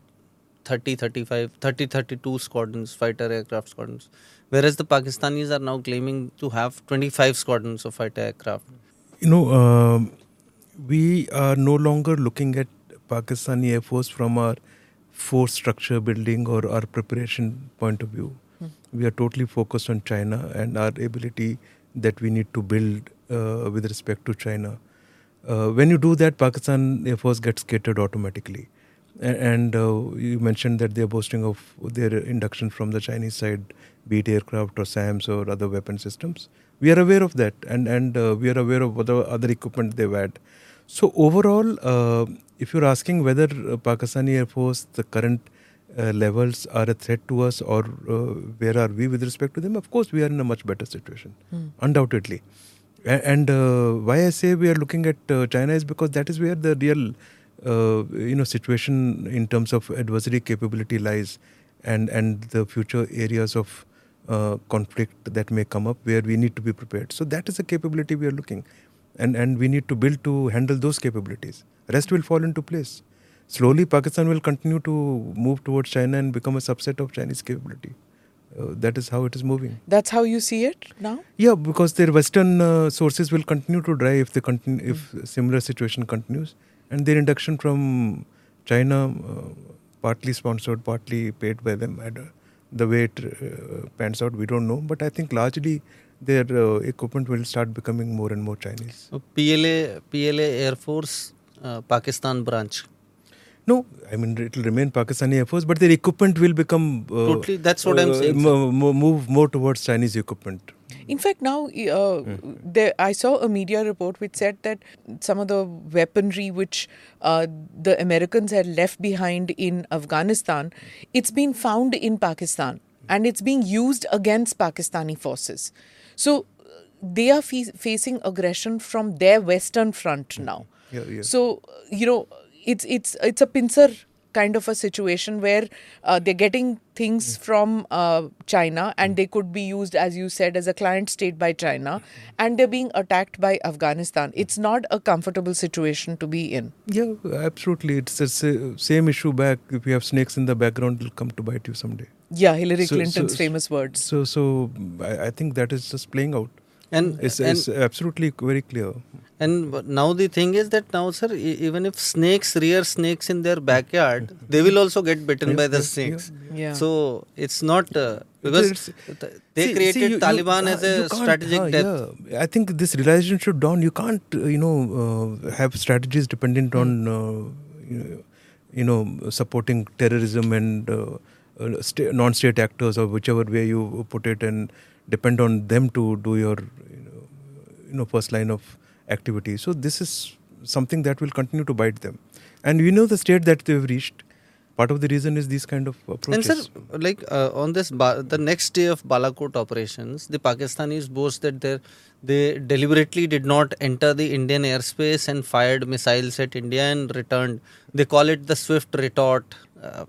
30 35 30 32 squadrons fighter aircraft squadrons whereas the pakistanis are now claiming to have 25 squadrons of fighter aircraft You know, um, we are no longer looking at Pakistani Air Force from our force structure building or our preparation point of view. We are totally focused on China and our ability that we need to build uh, with respect to China. Uh, when you do that, Pakistan Air Force gets catered automatically. And uh, you mentioned that they're boasting of their induction from the Chinese side, be it aircraft or SAMs or other weapon systems. We are aware of that, and and uh, we are aware of what other equipment they've had. So overall, uh, if you're asking whether Pakistani Air Force, the current uh, levels are a threat to us, or uh, where are we with respect to them? Of course, we are in a much better situation, undoubtedly. A- And uh, why I say we are looking at uh, China is because that is where the real, uh, you know, situation in terms of adversary capability lies, and and the future areas of uh, conflict that may come up where we need to be prepared. So that is a capability we are looking, and and we need to build to handle those capabilities. Rest will fall into place. Slowly, Pakistan will continue to move towards China and become a subset of Chinese capability. Uh, that is how it is moving. That's how you see it now? Yeah, because their Western uh, sources will continue to dry if they continue if similar situation continues, and their induction from China, uh, partly sponsored, partly paid by them. I don't- the way it uh, pans out, we don't know. But I think largely their uh, equipment will start becoming more and more Chinese. So PLA PLA Air Force uh, Pakistan branch. No, I mean it will remain Pakistani Air Force, but their equipment will become uh, Totally, that's what I'm uh, saying, mo- mo- move more towards Chinese equipment. In fact, now uh, there, I saw a media report which said that some of the weaponry which uh, the Americans had left behind in Afghanistan, it's been found in Pakistan and it's being used against Pakistani forces. So uh, they are fe- facing aggression from their western front now. Yeah, yeah. So you know, it's it's it's a pincer kind of a situation where uh, they're getting things from uh, China and they could be used, as you said, as a client state by China, and they're being attacked by Afghanistan. It's not a comfortable situation to be in. Yeah, absolutely. It's the same issue back. If you have snakes in the background, it'll come to bite you someday. Yeah, Hillary So- Clinton's so- famous words. So, so I, I think that is just playing out. And It's, and, it's absolutely very clear. And now the thing is that now, sir, even if snakes rear snakes in their backyard, they will also get bitten Yeah, by the yeah, snakes. Yeah. So it's not uh, because It's- th- they See- created see, you- you- Taliban uh, as a you strategic uh, death. Yeah. I think this realization should dawn. You can't, uh, you know, uh, have strategies dependent on, uh, you know, supporting terrorism and uh, uh, non-state actors or whichever way you put it, and depend on them to do your, you know, you know, first line of activity. So this is something that will continue to bite them, and we know the state that they've reached. Part of the reason is these kind of And sir, like uh, on this, ba- the next day of Balakot operations, the Pakistanis boast that they they deliberately did not enter the Indian airspace and fired missiles at India and returned. They call it the swift retort. Uh,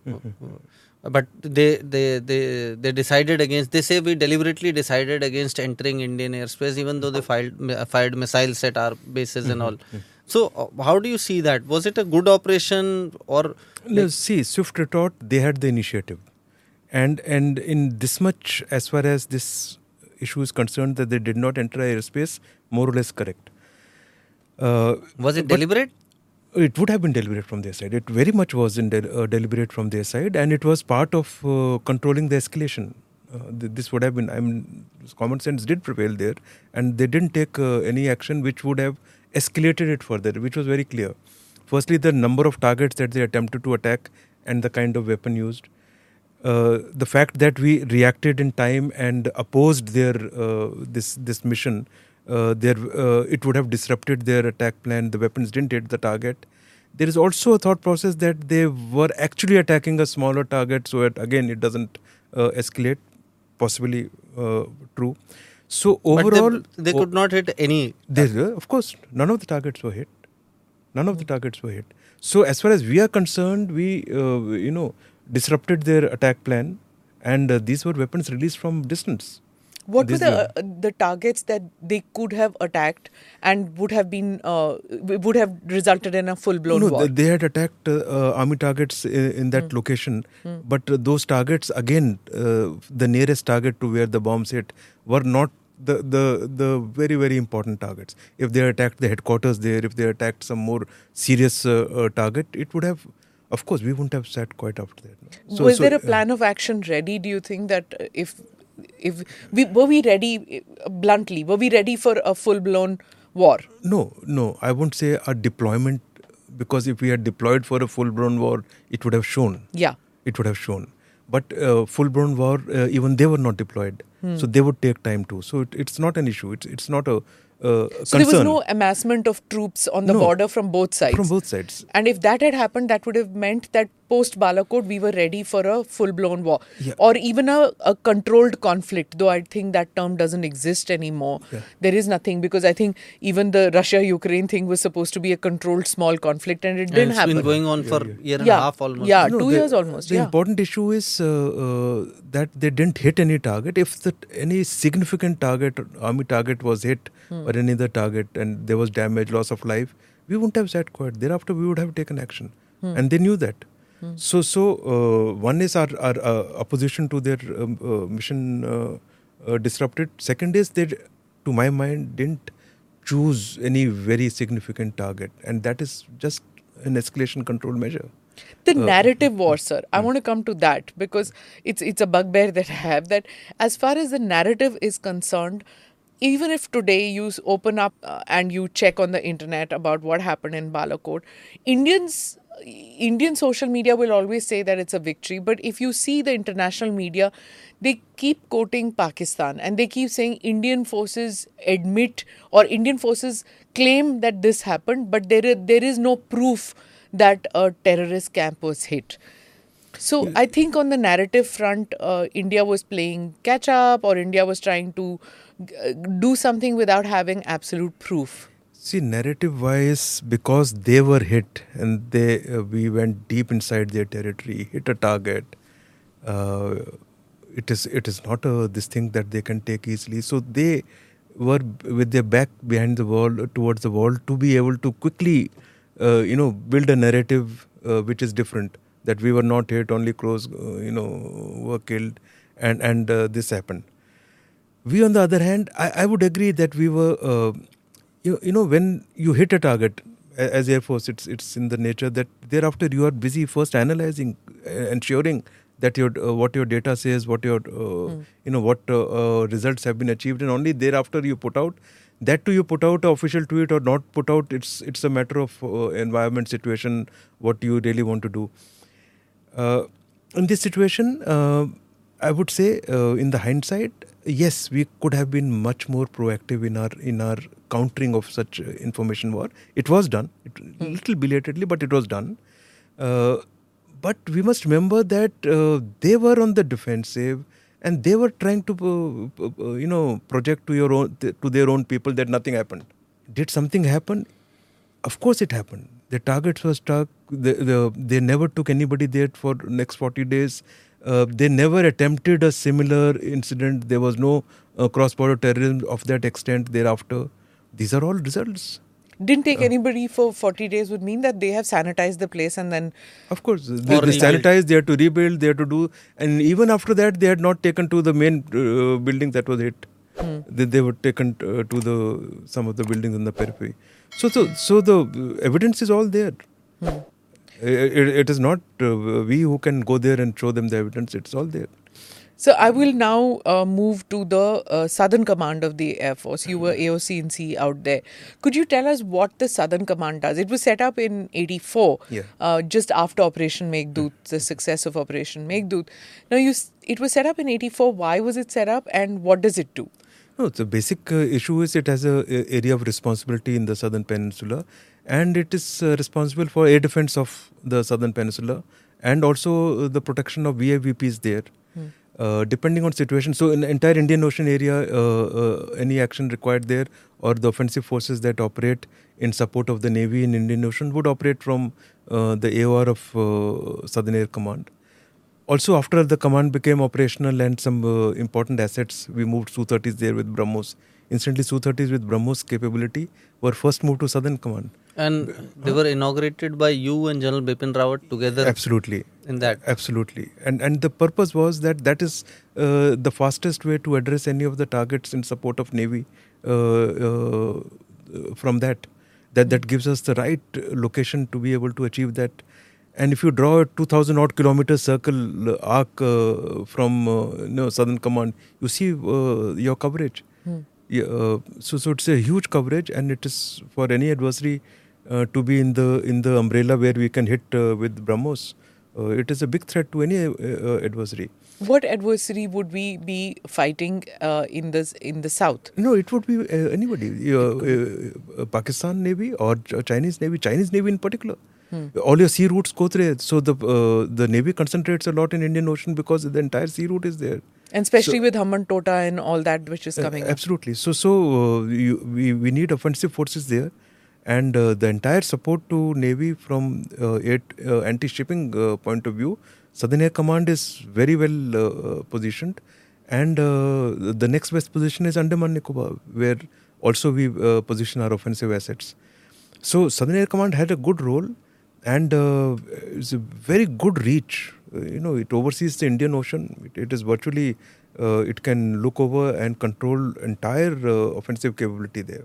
but they, they they they decided against. They say we deliberately decided against entering Indian airspace, even though they fired fired missiles at our bases and all. So, uh, how do you see that? Was it a good operation or? No, see, Swift retort, they had the initiative. And and in this much, as far as this issue is concerned, that they did not enter airspace, more or less correct. Uh, Was it deliberate? It would have been deliberate from their side. It very much was in uh, deliberate from their side, and it was part of uh, controlling the escalation. Uh, th- this would have been, I mean, common sense did prevail there, and they didn't take uh, any action which would have escalated it further, which was very clear. Firstly, the number of targets that they attempted to attack and the kind of weapon used. Uh, the fact that we reacted in time and opposed their uh, this this mission, uh, their uh, it would have disrupted their attack plan. The weapons didn't hit the target. There is also a thought process that they were actually attacking a smaller target, so that again it doesn't uh, escalate. Possibly uh, true. So overall, they, they could not hit any. of course, none of the targets were hit. None of the targets were hit. So, as far as we are concerned, we, uh, you know, disrupted their attack plan, and uh, these were weapons released from distance. What were the uh, the targets that they could have attacked and would have been uh, would have resulted in a full blown no, war? they, had attacked uh, uh, army targets in, in that location, but uh, those targets again, uh, the nearest target to where the bombs hit, were not the, the the very very important targets. If they attacked the headquarters there, if they attacked some more serious uh, uh, target, it would have. Of course, we wouldn't have sat quite after that. no. So- was so, there a uh, plan of action ready? Do you think that uh, if if we were we ready uh, bluntly were we ready for a full blown war. No, no, I won't say a deployment because if we had deployed for a full-blown war, it would have shown. Yeah. It would have shown. But uh, full-blown war, uh, even they were not deployed, Hmm. so they would take time too. So it, it's not an issue. It's it's not a uh, So there was no amassment of troops on the No. border from both sides. from both sides. And if that had happened, that would have meant that post Balakot, we were ready for a full blown war Yeah. or even a, a controlled conflict, though I think that term doesn't exist anymore. Yeah. There is nothing because I think even the Russia Ukraine thing was supposed to be a controlled small conflict and it And didn't it's happen. It's been going on for Yeah, year and Yeah. a half almost. Yeah. No, two the- years almost, The yeah. important issue is uh, uh, that they didn't hit any target. If the, any significant target, army target was hit Hmm. or any other target, and there was damage, loss of life, we wouldn't have sat quiet. Thereafter, we would have taken action, Hmm. and they knew that. So, so uh, one is our, our uh, opposition to their um, uh, mission uh, uh, disrupted. Second is they, to my mind, didn't choose any very significant target, and that is just an escalation control measure. the narrative war sir i want to come to that because it's it's a bugbear that i have that as far as the narrative is concerned even if today you open up uh, and you check on the internet about what happened in balakot indians indian social media will always say that it's a victory but if you see the international media they keep quoting pakistan and they keep saying indian forces admit or indian forces claim that this happened but there is, there is no proof that a terrorist camp was hit. So I think on the narrative front, uh, India was playing catch up, or India was trying to uh, do something without having absolute proof. See, narrative wise, because they were hit and they uh, we went deep inside their territory, hit a target. Uh, it is it is not a this thing that they can take easily. So they were with their back behind the wall uh, towards the wall to be able to quickly, uh, you know, build a narrative uh, which is different. That we were not hit, only uh, you know, were killed, and and uh, this happened. We, on the other hand, I, I would agree that we were, uh, you, you know, when you hit a target as Air Force, it's it's in the nature that thereafter you are busy first analyzing, uh, ensuring that your uh, what your data says, what your uh, you know what uh, uh, results have been achieved, and only thereafter you put out. That too, you put out an official tweet or not put out. It's it's a matter of uh, environment situation, what you really want to do. Uh, in this situation, uh, I would say, uh, in the hindsight, yes, we could have been much more proactive in our in our countering of such uh, information war. It was done, it, little belatedly, but it was done. Uh, but we must remember that uh, they were on the defensive, and they were trying to, uh, uh, you know, project to your own to their own people that nothing happened. Did something happen? Of course, it happened. The targets were struck. The, the, they never took anybody there for next 40 days. Uh, they never attempted a similar incident. There was no uh, cross-border terrorism of that extent thereafter. These are all results. Didn't take anybody for 40 days would mean that they have sanitized the place and then Of course, they, they rebuild. sanitized. They had to rebuild. They had to do, and even after that, they had not taken to the main uh, building that was hit. They, they were taken uh, to the some of the buildings in the periphery. So, so, so the uh, evidence is all there. It, it- it is not uh, we who can go there and show them the evidence. It's all there. So I will now uh, move to the uh, Southern Command of the Air Force. You were AOC in C out there. Could you tell us what the Southern Command does? It was set up in '84, Yeah. uh, just after Operation Meghdoot, the success of Operation Meghdoot. Now, you it was set up in '84. Why was it set up, and what does it do? No, the basic uh, issue is it has a, a area of responsibility in the southern peninsula, and it is uh, responsible for air defense of the southern peninsula, and also uh, the protection of VIVPs there. Uh, depending on situation, so in the entire Indian Ocean area, uh, uh, any action required there, or the offensive forces that operate in support of the Navy in Indian Ocean would operate from uh, the AOR of uh, Southern Air Command. Also, after the command became operational and some uh, important assets, we moved Su-30s there with BrahMos. Instantly, Su-30s with BrahMos capability were first moved to Southern Command. And they were inaugurated by you and General Bipin Rawat together Absolutely, in that. absolutely. And and the purpose was that that is uh, the fastest way to address any of the targets in support of Navy. Uh, uh, from that, that that gives us the right location to be able to achieve that. And if you draw a 2,000 odd kilometer circle uh, arc uh, from uh, you know, Southern Command, you see uh, your coverage. Yeah, uh, so so it's a huge coverage, and it is for any adversary uh, to be in the in the umbrella where we can hit uh, with BrahMos. Uh, it is a big threat to any adversary. What adversary would we be fighting uh, in this in the south? No, it would be uh, anybody. Uh, Pakistan Navy or Chinese Navy, Chinese Navy in particular. All your sea routes go through. So the uh, the Navy concentrates a lot in Indian Ocean because the entire sea route is there. And especially So- with Hamman Tota and all that which is Uh, coming up. absolutely. So so uh, you, we we need offensive forces there, and uh, the entire support to Navy from uh, uh, anti-shipping uh, point of view, Southern Air Command is very well uh, uh, positioned, and uh, the next best position is Andaman Nicobar, where also we uh, position our offensive assets. So Southern Air Command had a good role, and uh, it's a very good reach. You know, it oversees the Indian Ocean. It, it is virtually, uh, it can look over and control entire uh, offensive capability there.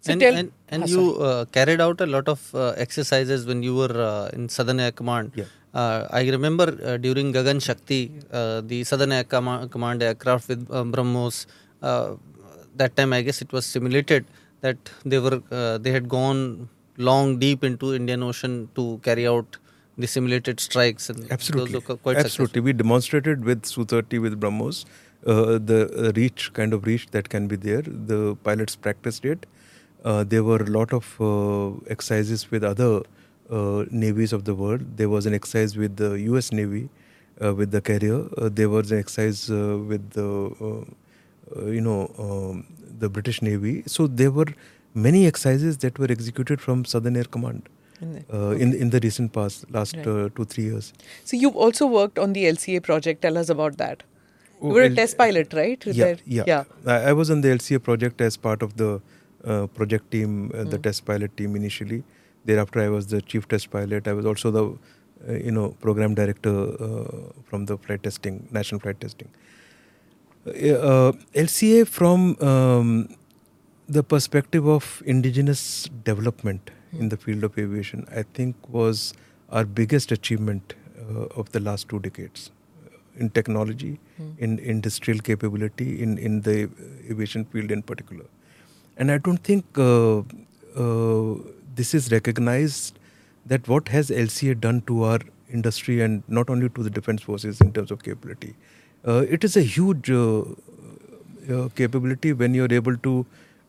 So and tell- and, and Ah, you uh, carried out a lot of uh, exercises when you were uh, in Southern Air Command. Yeah. Uh, I remember uh, during Gagan Shakti, uh, the Southern Air Command, Command aircraft with um, BrahMos. Uh, that time, I guess it was simulated that they were uh, they had gone long deep into Indian Ocean to carry out the simulated strikes. And Absolutely. those were quite Absolutely. We demonstrated with Su 30 with BrahMos uh, the reach, kind of reach that can be there. The pilots practiced it. Uh, there were a lot of uh, exercises with other uh, navies of the world. There was an exercise with the US Navy uh, with the carrier. Uh, there was an exercise uh, with the, you know, um, the British Navy. So there were many exercises that were executed from Southern Air Command In the- uh, in in the recent past, last Right. uh, two three years. So you've also worked on the LCA project. Tell us about that. You Oh, were a L- test pilot, right? Yeah, There- yeah. yeah. I, I was on the LCA project as part of the uh, project team, uh, the Hmm. test pilot team initially. Thereafter, I was the chief test pilot. I was also the, uh, you know, program director uh, from the flight testing, national flight testing. Uh, LCA from um, the perspective of indigenous development in the field of aviation, I think was our biggest achievement uh, of the last two decades uh, in technology, in industrial capability, in, in the aviation field in particular. And I don't think uh, uh, this is recognized that what has LCA done to our industry and not only to the defense forces in terms of capability. Uh, it is a huge uh, uh, capability when you're able to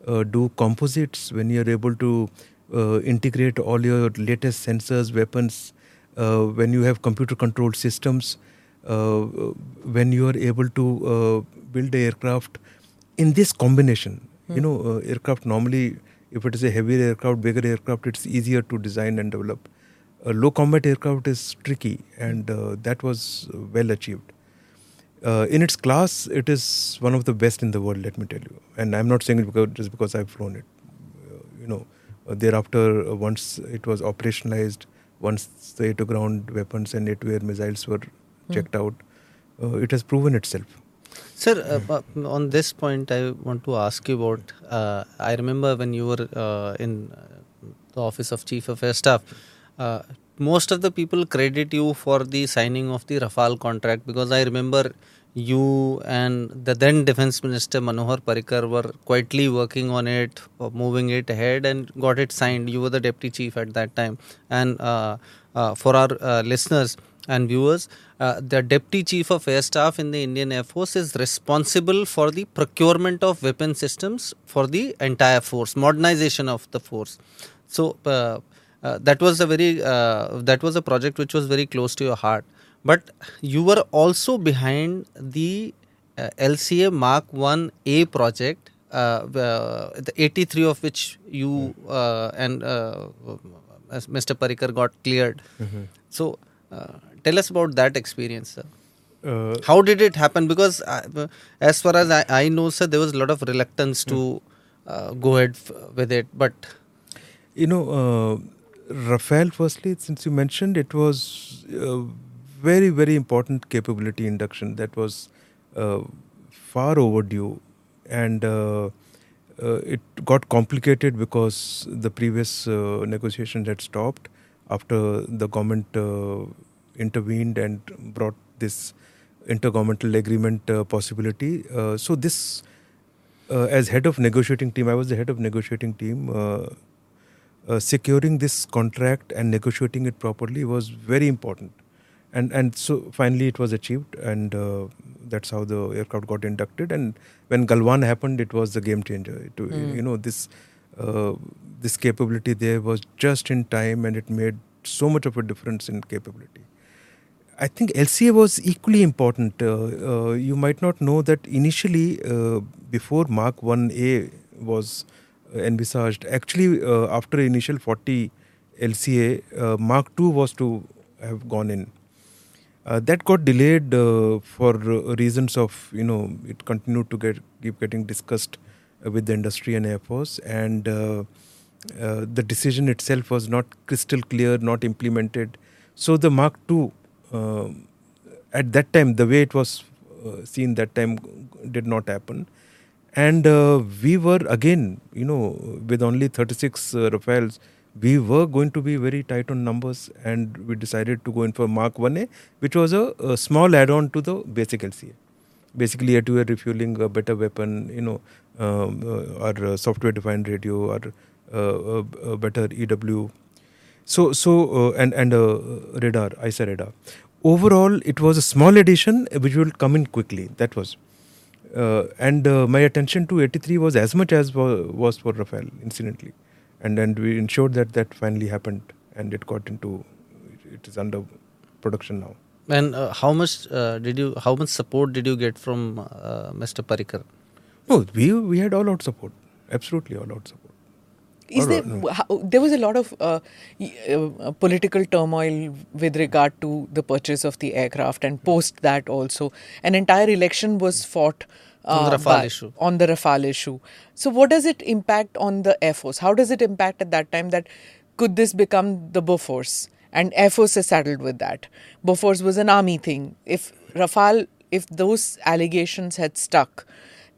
uh, do composites, when you're able to uh, integrate all your latest sensors, weapons, uh, when you have computer controlled systems, uh, when you are able to uh, build aircraft in this combination. You know, uh, aircraft normally, if it is a heavier aircraft, bigger aircraft, it's easier to design and develop. A low combat aircraft is tricky, and uh, that was well achieved. Uh, in its class, it is one of the best in the world. Let me tell you, and I'm not saying it because just because I've flown it. Uh, you know, thereafter, uh, once it was operationalized, once the air-to-ground weapons and air-to-air missiles were checked out, uh, it has proven itself. Sir, uh, on this point, I want to ask you about. Uh, I remember when you were uh, in uh, the office of Chief of Air Staff, uh, most of the people credit you for the signing of the Rafale contract because I remember you and the then Defense Minister Manohar Parrikar were quietly working on it, uh, moving it ahead, and got it signed. You were the deputy chief at that time, and uh, uh, for our uh, listeners and viewers, uh, the deputy chief of air staff in the Indian Air Force is responsible for the procurement of weapon systems for the entire force, modernization of the force. So uh, that was a very that was a project which was very close to your heart. But you were also behind the uh, LCA Mark 1A project, uh, uh, the 83 of which you uh, and uh, Mr. Parrikar got cleared. So, uh, tell us about that experience, sir. Uh, How did it happen? Because as far as I, I know, sir, there was a lot of reluctance to uh, go ahead f- with it. But You know, uh, Rafale, firstly, since you mentioned, it was very, very important capability induction that was uh, far overdue. And uh, uh, it got complicated because the previous uh, negotiations had stopped after the government uh, intervened and brought this intergovernmental agreement possibility. So, this as head of negotiating team, I was the head of negotiating team. Uh, securing this contract and negotiating it properly was very important, and and so finally it was achieved, and uh, that's how the aircraft got inducted. And when Galwan happened, it was the game changer. It, Mm. You know this uh, this capability there was just in time, and it made so much of a difference in capability. I think LCA was equally important. Uh, uh, you might not know that initially, uh, before Mark 1A was uh, envisaged, actually, uh, after initial 40 LCA, uh, Mark 2 was to have gone in. Uh, that got delayed uh, for uh, reasons of, you know, it continued to get keep getting discussed uh, with the industry and Air Force, and uh, the decision itself was not crystal clear, not implemented. So the Mark II, uh, at that time, the way it was seen that time did not happen. And we were again, you know, with only 36 uh, Rafales, we were going to be very tight on numbers, and we decided to go in for Mark 1A, which was a, a small add-on to the basic LCA. Basically, air-to-air refueling, a better weapon, you know, um, uh, or uh, software-defined radio, or uh, a, a better EW. So, so uh, and and uh, radar, AESA radar. Overall, it was a small addition which will come in quickly. That was, uh, and uh, my attention to 83 was as much as wa- was for Rafale, incidentally, and and we ensured that that finally happened, and it got into, it is under production now. And uh, how much uh, did you? How much support did you get from uh, Mr. Parrikar? No, we we had all out support, absolutely all out support. Is Or, there, uh, no. how, there was a lot of uh, uh, political turmoil with regard to the purchase of the aircraft, and post that also, an entire election was fought On the uh, Rafale issue. on the Rafale issue. So, what does it impact on the Air Force? How does it impact at that time that could this become the Bofors? And Air Force is saddled with that. Bofors was an army thing. If Rafale, if those allegations had stuck,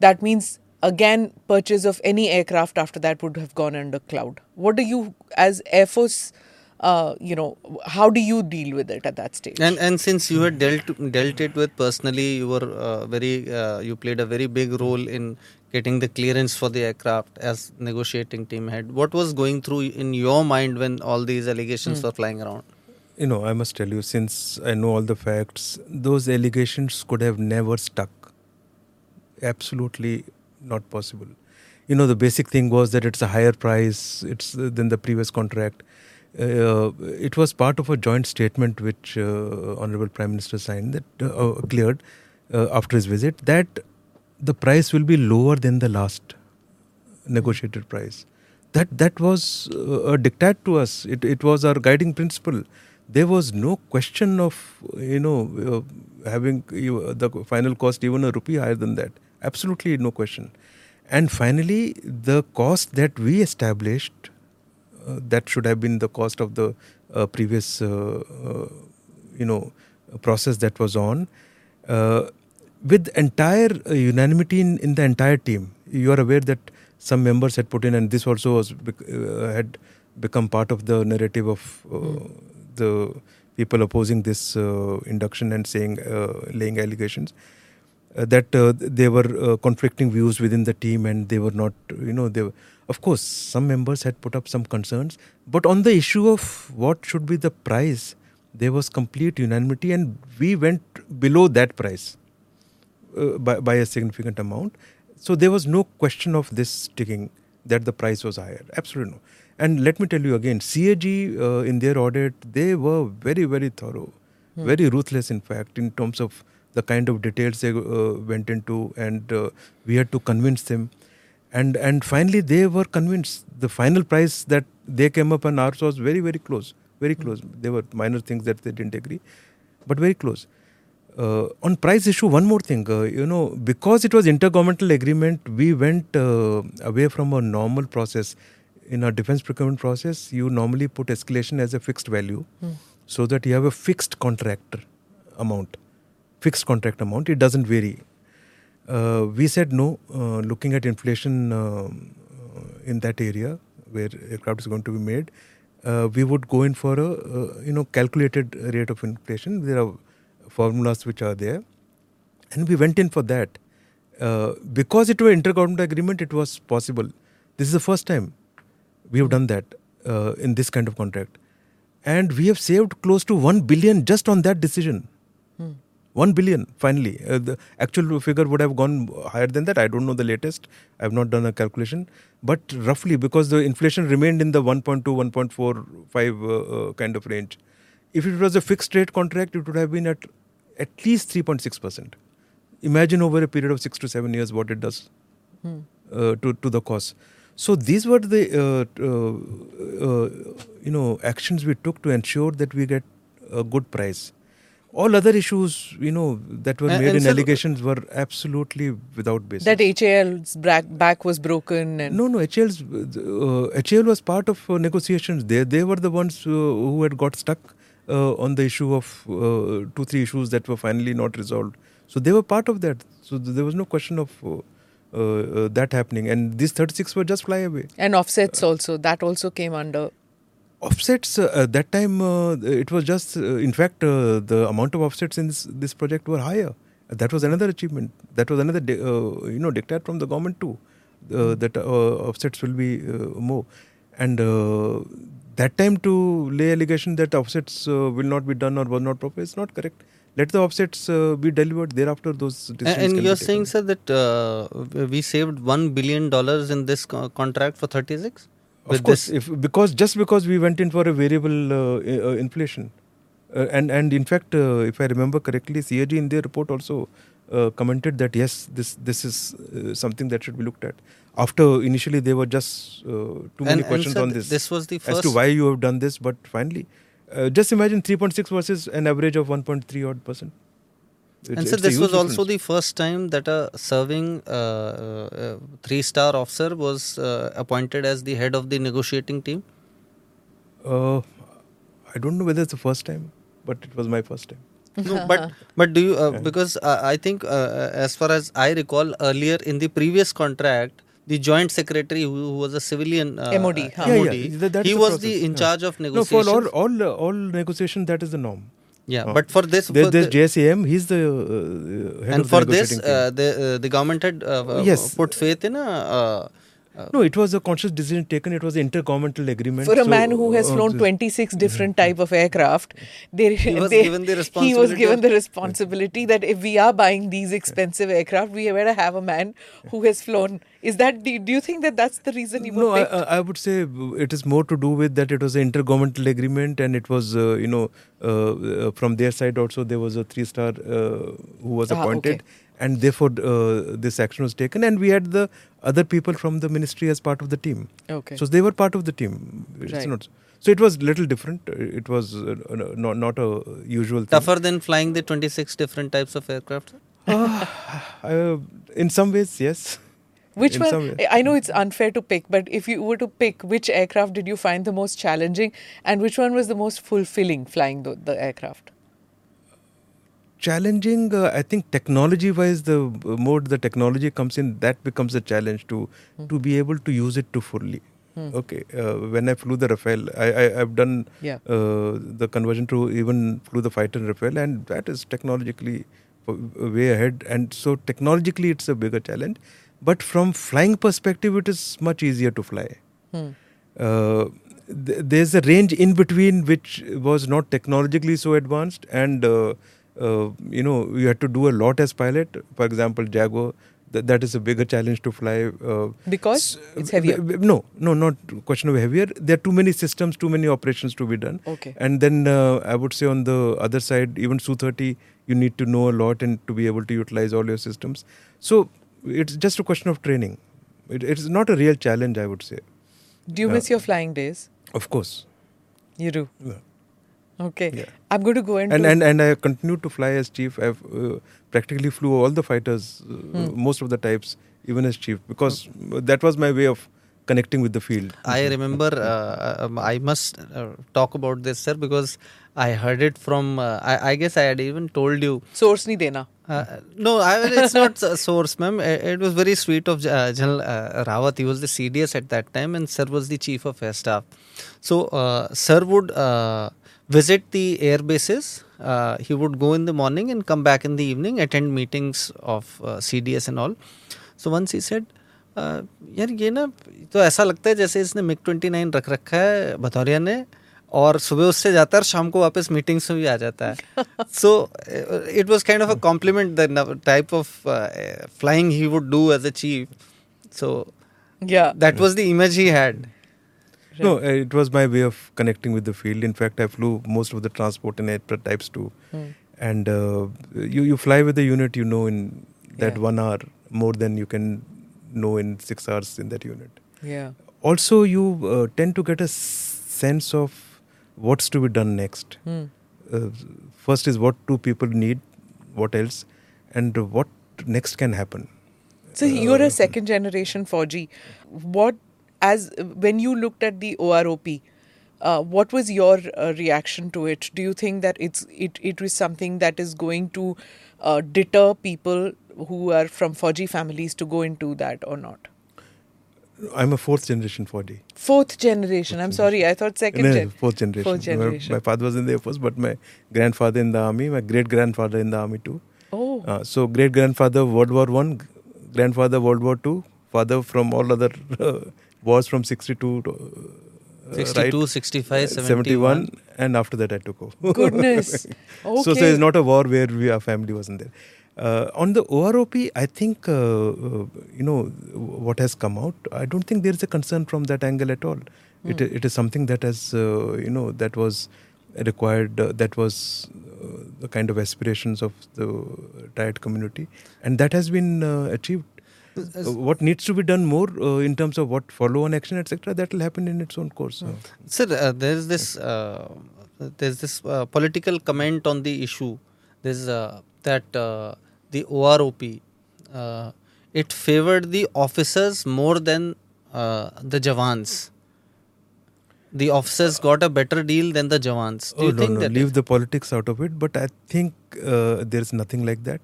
that means again purchase of any aircraft after that would have gone under cloud. What do you, as Air Force, uh, you know, how do you deal with it at that stage? And and since you had dealt dealt it with personally, you were uh, very uh, you played a very big role in getting the clearance for the aircraft as negotiating team head. What was going through in your mind when all these allegations were flying around? You know, I must tell you, since I know all the facts, those allegations could have never stuck. Absolutely not possible. You know, the basic thing was that it's a higher price it's uh, than the previous contract. Uh, it was part of a joint statement which uh, Honorable Prime Minister signed that uh, uh, cleared uh, after his visit that the price will be lower than the last negotiated price. That that was uh, a diktat to us. It it was our guiding principle. There was no question of you know having the final cost even a rupee higher than that. Absolutely no question. And finally, the cost that we established that should have been the cost of the uh, previous uh, uh, you know process that was on. With entire unanimity in, in the entire team you are aware that some members had put in and this also was had become part of the narrative of the people opposing this uh, induction and saying uh, laying allegations uh, that there were conflicting views within the team and they were not you know they were, of course some members had put up some concerns but on the issue of what should be the price there was complete unanimity and we went below that price uh, by, by a significant amount. So there was no question of this sticking that the price was higher. Absolutely no. And let me tell you again cag uh, in their audit they were very very thorough very ruthless in fact in terms of the kind of details they uh, went into and uh, we had to convince them and and finally they were convinced. The final price that they came up and ours was very very close very close. There were minor things that they didn't agree but very close. Uh, on price issue one more thing uh, you know because it was intergovernmental agreement we went uh, away from a normal process. In our defense procurement process you normally put escalation as a fixed value so that you have a fixed contract amount. Fixed contract amount it doesn't vary we said no uh, looking at inflation um, uh, in that area where aircraft is going to be made uh, we would go in for a uh, you know calculated rate of inflation there are formulas which are there and we went in for that Uh, because it was an intergovernmental agreement, it was possible. This is the first time we have done that uh, in this kind of contract, and we have saved close to one billion just on that decision. Hmm. One billion finally. Uh, the actual figure would have gone higher than that. I don't know the latest. I have not done a calculation, but roughly because the inflation remained in the 1.2, 1.45 uh, uh, kind of range. If it was a fixed rate contract, it would have been at at least 3.6 percent. Imagine over a period of six to seven years what it does Hmm. uh, to to the cost. So these were the uh, uh, uh, you know actions we took to ensure that we get a good price. All other issues, you know, that were And- made and in sir- allegations were absolutely without basis. That HAL's back, was broken and No, no. HAL's uh, HL was part of uh, negotiations. They they were the ones uh, who had got stuck uh, on the issue of uh, two three issues that were finally not resolved. So they were part of that. So th- there was no question of uh, that happening. And these 36 were just flyaway. and offsets also. That also came under. Offsets uh, at that time uh, it was just uh, in fact uh, the amount of offsets in this, this project were higher. That was another achievement. That was another uh, you know dictate from the government too. Uh, that uh, offsets will be uh, more. And uh, that time to lay allegation that offsets uh, will not be done or was not proper is not correct. Let the offsets uh, be delivered. Thereafter, those And, decisions and can you're saying, sir, that uh, we saved one billion dollars in this co- contract for 36. Of course, if because just because we went in for a variable uh, uh, inflation, uh, and and in fact, uh, if I remember correctly, CAG in their report also uh, commented that yes, this this is uh, something that should be looked at. After initially there were just uh, too many and, and questions on this, This was the first as to why you have done this, but finally, uh, just imagine 3.6 versus an average of 1.3 odd percent. It's- and so this was huge also the first time that a serving uh, uh, three-star officer was uh, appointed as the head of the negotiating team. Uh, I don't know whether it's the first time, but it was my first time. no, but <laughs> but do you uh, Yeah. because uh, I think uh, as far as I recall earlier in the previous contract. The joint secretary, who, who was a civilian uh, MOD, uh, huh? Yeah, yeah, MOD, that- that he is the was process, the in yeah. charge of No, negotiations. for all all uh, all negotiation, that is the norm. Yeah, uh, but for this, for there's the- JSAM. He's the uh, head and of for the this, uh, the uh, the government had uh, uh, Yes. put faith in a. Uh, uh, no, it was a conscious decision taken. It was an intergovernmental agreement. For a So, man who has uh, flown this- 26 different type of aircraft, they, He was they- given the he was responsibility given the responsibility that if we are buying these expensive aircraft, we better have a man who has flown. Is that do, do you think that that's the reason you No, were I. I I would say it is more to do with that it was an intergovernmental agreement and it was, uh, you know, uh, uh, from their side also there was a three star uh, who was Ah, appointed. okay. And therefore, uh, this action was taken, and we had the other people from the ministry as part of the team. okay. So they were part of the team. It's Right. not, so it was little different. It was uh, not not a usual thing. tougher than flying the 26 different types of aircraft? <sighs> Uh, in some ways, yes. Which in one? I know it's unfair to pick, but if you were to pick, which aircraft did you find the most challenging, and which one was the most fulfilling flying the, the aircraft? Challenging uh, i think technology wise the uh, more the technology comes in that becomes a challenge to to be able to use it to fully. Hmm. okay uh, when i flew the rafale i, I i've done Yeah. uh, the conversion to even flew the fighter rafale and that is technologically way ahead. And so technologically it's a bigger challenge. But from flying perspective it is much easier to fly. Uh, th- there's a range in between which was not technologically so advanced and uh, uh, you know you had to do a lot as pilot for example jaguar th- that is a bigger challenge to fly uh, Because it's heavier. w- no no not question of heavier there are too many systems too many operations to be done Okay. and then uh, i would say on the other side even su-30 you need to know a lot and to be able to utilize all your systems so it's just a question of training it, it's not a real challenge i would say Do you miss your flying days? of course You do. Yeah. Okay. Yeah. I'm going to go into. and and and I continued to fly as chief. I've uh, practically flew all the fighters, uh, Hmm. most of the types, even as chief, because that was my way of connecting with the field. I remember, uh, um, I must uh, talk about this, sir, because I heard it from, uh, I, I guess I had even told you. source nahi dena. Uh, no, I, it's not a source, ma'am. It, it was very sweet of uh, General uh, Rawat. He was the CDS at that time, and sir was the chief of air staff. So, uh, sir would uh, visit the air bases uh, he would go in the morning and come back in the evening, attend meetings of uh, CDS and all. So once he said, uh, यार ये ना तो ऐसा लगता है जैसे इसने MiG twenty nine रख रखा है भतौरिया ने और सुबह उससे जाता है और शाम को वापस मीटिंग्स में भी आ जाता है so it was kind of a compliment the type of flying he would do as a chief so Yeah. That was the image he had no, uh, it was my way of connecting with the field. In fact, I flew most of the transport and air types too. Hmm. And uh, you you fly with the unit, you know, in that Yeah. one hour more than you can know in six hours in that unit. Yeah. Also, you uh, tend to get a s- sense of what's to be done next. Hmm. Uh, first is what do people need, what else, and what next can happen. So you're a Uh, second generation fauji. What, as when you looked at the OROP, uh, what was your uh, reaction to it? Do you think that it's it it is something that is going to uh, deter people who are from fauji families to go into that or not? I'm a fourth generation fauji. Fourth generation. I'm sorry, I thought second No, gen. fourth generation. Fourth generation. My, father was in the Air Force, but my grandfather in the army, my great grandfather in the army too. Oh, Uh, so great grandfather World War One, grandfather World War Two, father from all other <laughs> uh, wars from 62 to uh, 62, right, 65, 71. 71, and after that I took over. <laughs> goodness. Okay. So, so it's not a war where we, our family wasn't there. Uh, on the OROP, I think uh, uh, you know what has come out. I don't think there is a concern from that angle at all. It, it is something that has uh, you know that was required. Uh, that was uh, the kind of aspirations of the retired community, and that has been uh, achieved. Uh, what needs to be done more uh, in terms of what follow-on action, etc., that will happen in its own course. Uh, Sir, uh, there's this uh, there's this uh, political comment on the issue. There's uh, that uh, the OROP uh, it favored the officers more than uh, the Jawans. The officers got a better deal than the Jawans. Do oh, you no, think no, that? leave the politics out of it. But I think uh, there is nothing like that.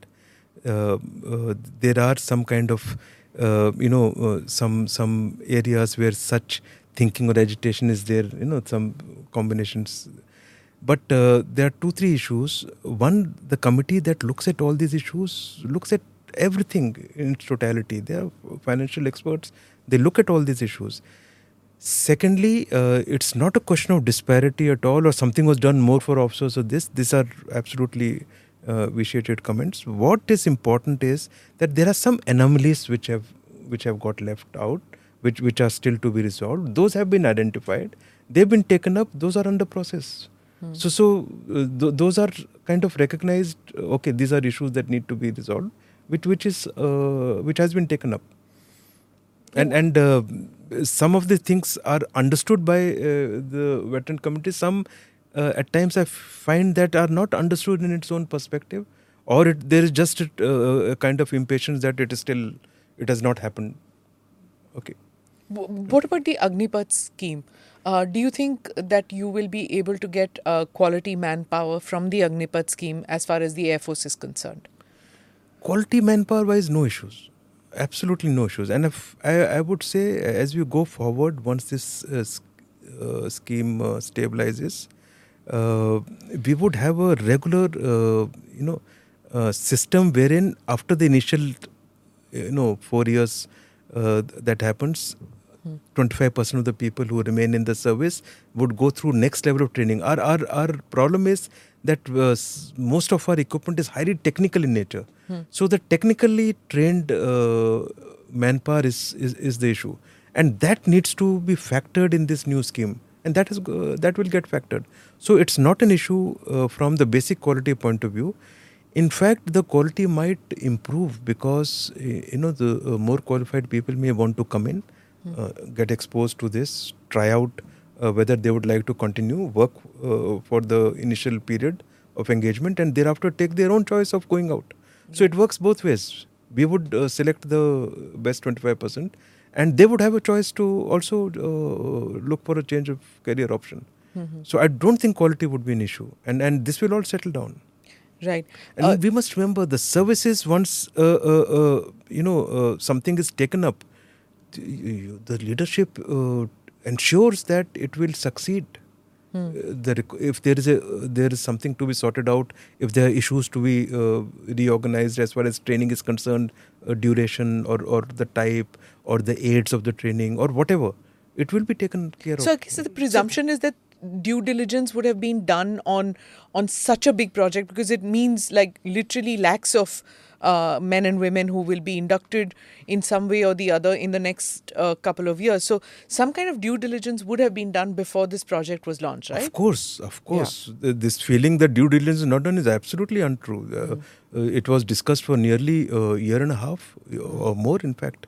Uh, uh, there are some kind of, uh, you know, some some areas where such thinking or agitation is there. You know, some combinations. But uh, there are two, three issues. One, the committee that looks at all these issues looks at everything in its totality. They are financial experts. They look at all these issues. Secondly, uh, it's not a question of disparity at all, or something was done more for officers or this. These are absolutely uh, vitiated comments. What is important is that there are some anomalies which have which have got left out, which which are still to be resolved. Those have been identified. They've been taken up. Those are under process. So so uh, th- those are kind of recognized. Okay, these are issues that need to be resolved, which which is uh, which has been taken up and and uh, some of the things are understood by uh, the veteran community some uh, at times i find that are not understood in its own perspective or it, there is just a, uh, a kind of impatience that it is still it has not happened okay What about the Agnipath scheme? Uh, do you think that you will be able to get uh, quality manpower from the Agnipath scheme as far as the Air Force is concerned? quality manpower wise no issues absolutely no issues and if I, I would say as we go forward once this uh, uh, scheme uh, stabilizes we would have a regular uh, you know uh, system wherein after the initial you know 4 years uh, that happens 25% of the people who remain in the service would go through next level of training. Our our, our problem is that uh, most of our equipment is highly technical in nature. So the technically trained uh, manpower is, is is the issue. And that needs to be factored in this new scheme and that is uh, that will get factored. So it's not an issue uh, from the basic quality point of view. In fact the quality might improve because uh, you know the uh, more qualified people may want to come in uh, get exposed to this try out uh, whether they would like to continue work for the initial period of engagement and thereafter take their own choice of going out. So it works both ways. We would select the best 25% and they would have a choice to also uh, look for a change of career option. So i don't think quality would be an issue. And and this will all settle down. Right. and Uh, we must remember the services once uh, uh, uh, you know uh, something is taken up, the, the leadership uh, ensures that it will succeed. Uh, the, if there is a there is something to be sorted out, if there are issues to be uh, reorganized as far as training is concerned, uh, duration or or the type or the aids of the training or whatever, it will be taken care So I of. guess the presumption is that due diligence would have been done on on such a big project because it means like literally lakhs of uh, men and women who will be inducted in some way or the other in the next uh, couple of years. So some kind of due diligence would have been done before this project was launched, right? Of course, of course. Th- This feeling that due diligence is not done is absolutely untrue. Uh, uh, it was discussed for nearly a year and a half uh, or more, in fact.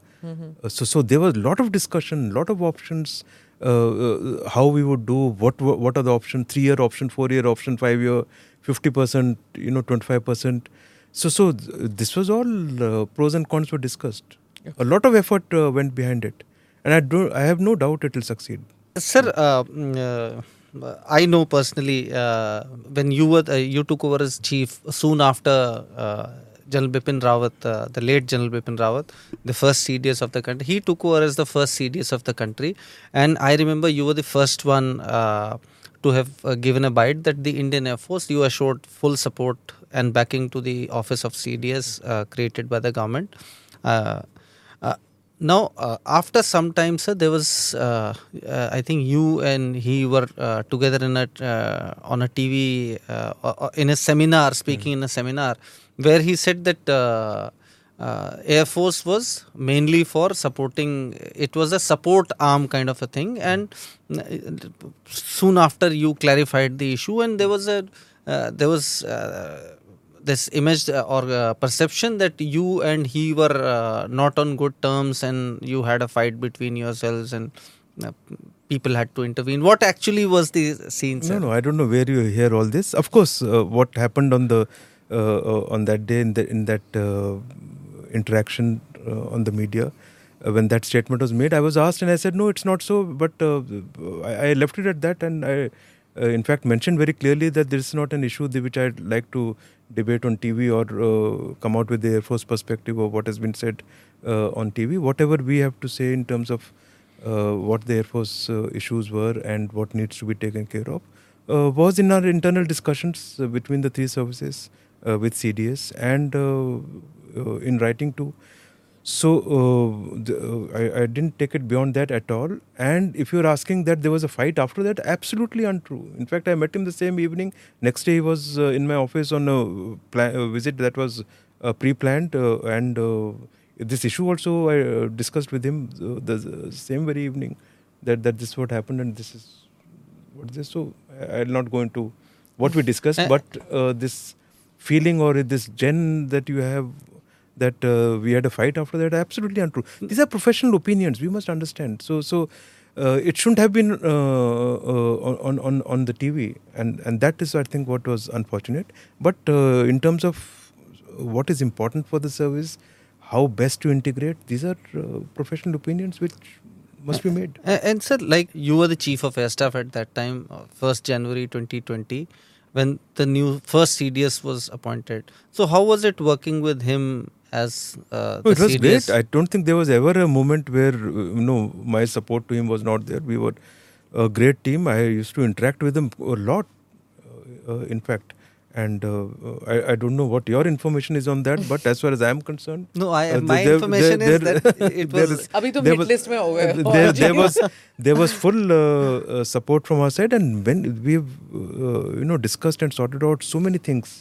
Uh, so, so there was a lot of discussion, lot of options. Uh, uh, how we would do what what are the options three year option four year option five year 50% you know 25% so so th- this was all uh, pros and cons were discussed. A lot of effort uh, went behind it. And i do i have no doubt it will succeed. Sir, uh, mm, uh, I know personally uh, when you were uh, you took over as chief soon after uh, General Bipin Rawat, uh, the late General Bipin Rawat, the first CDS of the country. He took over as the first CDS of the country, and I remember you were the first one uh, to have uh, given a bite that the Indian Air Force you assured full support and backing to the office of CDS uh, created by the government. Uh, now, uh, after some time, sir, there was, uh, uh, I think you and he were uh, together in a uh, on a TV in a seminar, speaking in a seminar, where he said that uh, uh, Air Force was mainly for supporting. It was a support arm kind of a thing, and uh, soon after you clarified the issue, and there was a uh, there was. Uh, this image uh, or perception that you and he were not on good terms and you had a fight between yourselves and people had to intervene what actually was the scene sir? No, no, I don't know where you hear all this. Of course, what happened on the on that day in the in that uh, interaction uh, on the media uh, when that statement was made, I was asked and I said no, it's not so. But uh, I, I left it at that, and I, uh, in fact, mentioned very clearly that this is not an issue which I'd like to debate on TV or uh, come out with the Air Force perspective of what has been said uh, on TV. Whatever we have to say in terms of uh, what the Air Force uh, issues were and what needs to be taken care of uh, was in our internal discussions uh, between the three services uh, with CDS and uh, uh, in writing too. So uh, the, uh, I, I didn't take it beyond that at all. And if you're asking that there was a fight after that, absolutely untrue. In fact, I met him the same evening. Next day, he was uh, in my office on a uh, visit that was uh, pre-planned, uh, and uh, this issue also I uh, discussed with him uh, the, the same very evening that that this is what happened and this is what is this. So I- I'll not go into what we discussed, Uh, but uh, this feeling or this gen that you have that uh, we had a fight after that? Absolutely untrue. These are professional opinions. We must understand. So so uh, it shouldn't have been uh, uh, on on on the tv and and that is i think what was unfortunate. But uh, in terms of what is important for the service how best to integrate these are uh, professional opinions which must be made. A- and sir like you were the chief of air staff at that time uh, 1st january 2020 when the new first cds was appointed so how was it working with him as uh, the it was CDS? great. I don't think there was ever a moment where uh, you know my support to him was not there. We were a great team. I used to interact with him a lot, uh, uh, in fact And uh, uh, I, I don't know what your information is on that, but as far as I am concerned, no i uh, my there- information there- is there- that it <laughs> there was is- अभी तो there hit was- list में हो गए uh, हो। <laughs> there, there <laughs> was there was full uh, uh, support from our side, and when we've uh, you know discussed and sorted out so many things,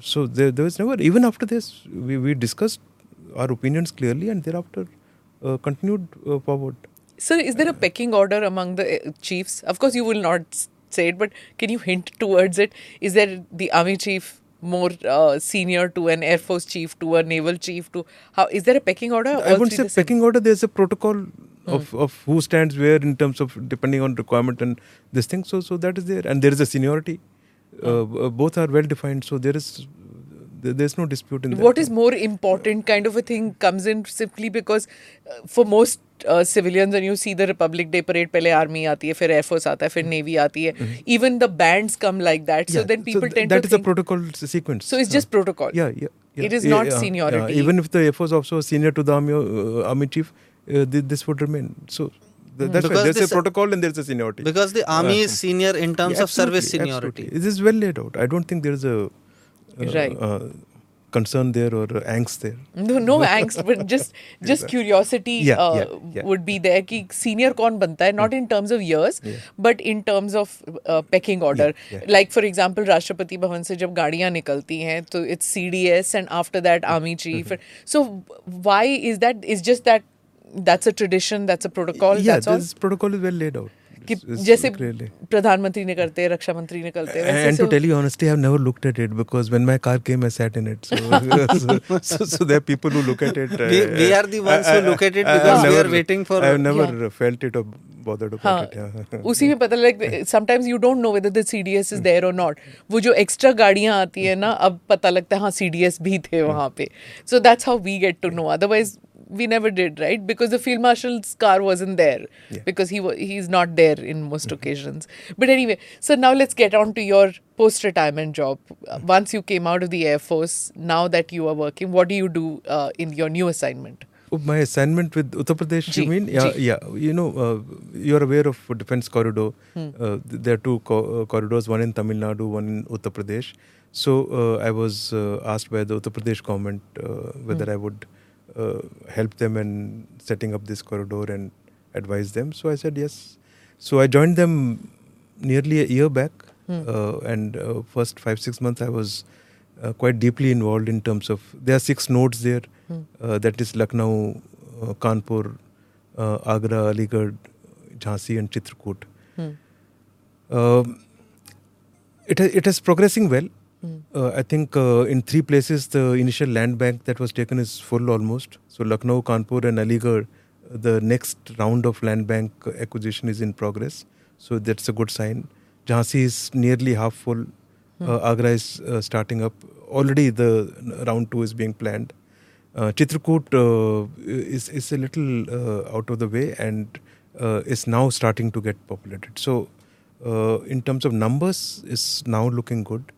so there, there was never even after this we, we discussed our opinions clearly, and thereafter uh, continued uh, forward. Sir, is there a pecking order among the uh, chiefs? Of course, you will not s- say it, but can you hint towards it? Is there the army chief more uh, senior to an air force chief to a naval chief to how? Is there a pecking order? I wouldn't say same? pecking order. There's a protocol of, of who stands where in terms of depending on requirement and this thing. So so that is there, and there is a seniority. Uh, uh, both are well defined. So there is there's no dispute in that. What is more important kind of a thing comes in simply because uh, for most civilians and you see the Republic Day parade पहले army आती है फिर air force आता है फिर navy आती है even the bands come like that so then people tend that is a protocol sequence so it's just protocol yeah yeah it is not yeah, seniority yeah. even if the air force officer was senior to the army uh, army chief uh, this would remain so th- that's because why there's a protocol and there's a seniority because the army uh, is senior in terms yeah, of service seniority absolutely. it is well laid out i don't think there is a right uh, concern there or uh, angst there. No, no angst, but just just curiosity Yeah, uh, yeah, yeah. would be there. कि senior कौन बनता है? Not in terms of years, Yeah. but in terms of uh, pecking order. yeah. Like for example, Rashtrapati Bhavan से जब गाड़ियाँ निकलती हैं, तो it's CDS and after that army chief. So why is that? Is just that that's a tradition, that's a protocol. yeah, that's all. this protocol is well laid out. कि जैसे प्रधानमंत्री ने करते हैं रक्षा मंत्री ने करते हैं and to tell you honestly I have never looked at it because when my car came I sat in it so so there people who look at it we are the ones who look at it because we are waiting for I have never felt it bothered about हाँ it. Yeah. उसी में पता लग sometimes you don't know whether the CDS is there or not वो जो extra गाड़ियाँ आती है ना अब पता लगता है हाँ सीडीएस भी थे वहाँ पे so that's how we get to know otherwise we never did right because the field marshal's car wasn't there Yeah. because he wa- he's not there in most occasions but anyway so now let's get on to your post retirement job Uh, once you came out of the air force now that you are working what do you do uh, in your new assignment Oh, My assignment with Uttar Pradesh, you mean? Yeah, yeah. You know, uh, you're aware of defense corridor. Hmm. Uh, there are two co- uh, corridors, one in Tamil Nadu, one in Uttar Pradesh. So uh, I was uh, asked by the Uttar Pradesh government uh, whether Hmm. I would uh, help them in setting up this corridor and advise them. So I said yes. So I joined them nearly a year back, Hmm. uh, and uh, first five six months I was uh, quite deeply involved in terms of there are six nodes there. Hmm. Uh, that is Lucknow, uh, Kanpur, uh, Agra, Aligarh, Jhansi, and Chitrakoot. Hmm. Um, it it is progressing well. Hmm. Uh, I think uh, in three places the initial land bank that was taken is full almost. So Lucknow, Kanpur, and Aligarh, the next round of land bank acquisition is in progress. So that's a good sign. Jhansi is nearly half full. Uh, Agra is uh, starting up. Already the round two is being planned. Uh, Chitrakoot uh, is is a little uh, out of the way and uh, is now starting to get populated. So, uh, in terms of numbers, is now looking good.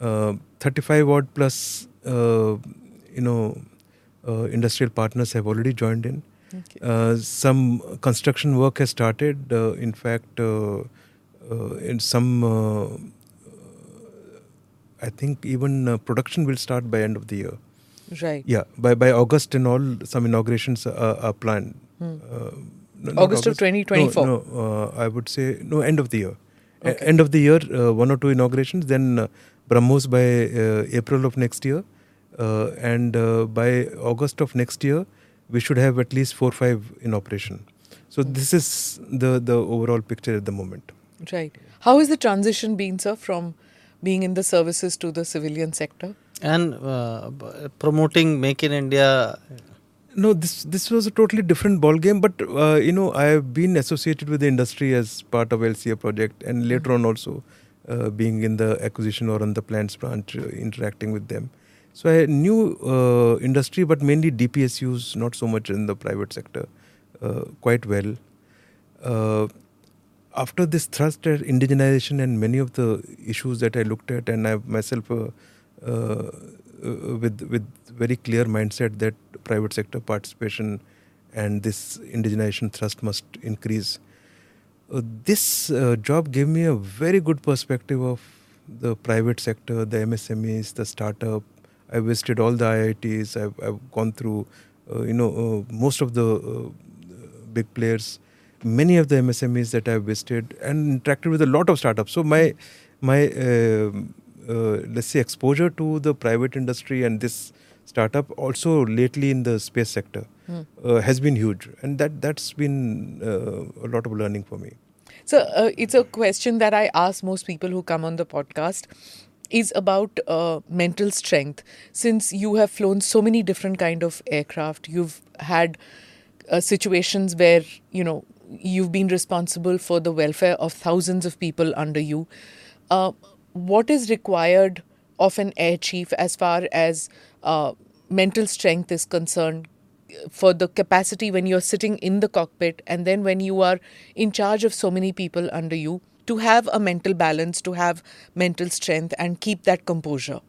Uh, 35 odd plus, uh, you know, uh, industrial partners have already joined in. Okay. Uh, some construction work has started. Uh, in fact, uh, uh, in some, uh, I think even uh, production will start by end of the year. right Yeah, by by August and all, some inaugurations are, are planned. Uh, no, not August of 2024. No, no uh, I would say no end of the year. Okay. end of the year, uh, one or two inaugurations. Then uh, BrahMos by uh, April of next year, uh, and uh, by August of next year, we should have at least four or five in operation. So this is the the overall picture at the moment. Right. How is the transition been, sir, from being in the services to the civilian sector? And uh, promoting Make in India. No, this this was a totally different ball game. But uh, you know, I have been associated with the industry as part of LCA project, and later on also uh, being in the acquisition or on the plants branch, uh, interacting with them. So I knew uh, industry, but mainly DPSUs, not so much in the private sector, uh, quite well. After this thrust at indigenization and many of the issues that I looked at, and I myself uh, uh, uh, with with very clear mindset that private sector participation and this indigenization thrust must increase. Uh, this uh, job gave me a very good perspective of the private sector, the MSMEs, the startup. I visited all the IITs. I've, I've gone through, uh, you know, most of the big players, many of the MSMEs that I've visited, and interacted with a lot of startups. So my my um uh, let's say exposure to the private industry and this startup also lately in the space sector uh, has been huge, and that that's been uh, a lot of learning for me. So uh, it's a question that I ask most people who come on the podcast is about uh, mental strength since you have flown so many different kind of aircraft you've had uh, situations where you know you've been responsible for the welfare of thousands of people under you. Uh, what is required of an air chief as far as uh, mental strength is concerned for the capacity when you're sitting in the cockpit and then when you are in charge of so many people under you to have a mental balance to have mental strength and keep that composure?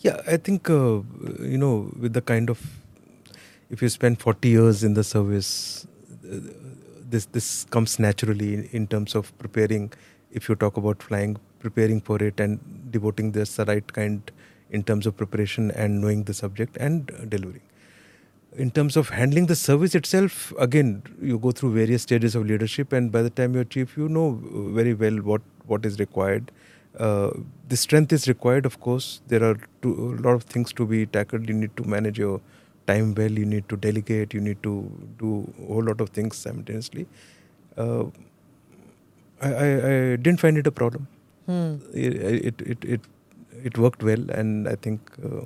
Yeah, I think uh, you know with the kind of if you spend forty years in the service, uh, this this comes naturally in, in terms of preparing. If you talk about flying, preparing for it and devoting this the right kind in terms of preparation and knowing the subject and uh, delivering. In terms of handling the service itself, again, you go through various stages of leadership, and by the time you're chief, you know very well what what is required. Uh, the strength is required, of course. There are a lot of things to be tackled. You need to manage your time well. You need to delegate. You need to do a whole lot of things simultaneously. Uh, I, I, I, didn't find it a problem. Hmm. It, it, it, it, worked well, and I think uh,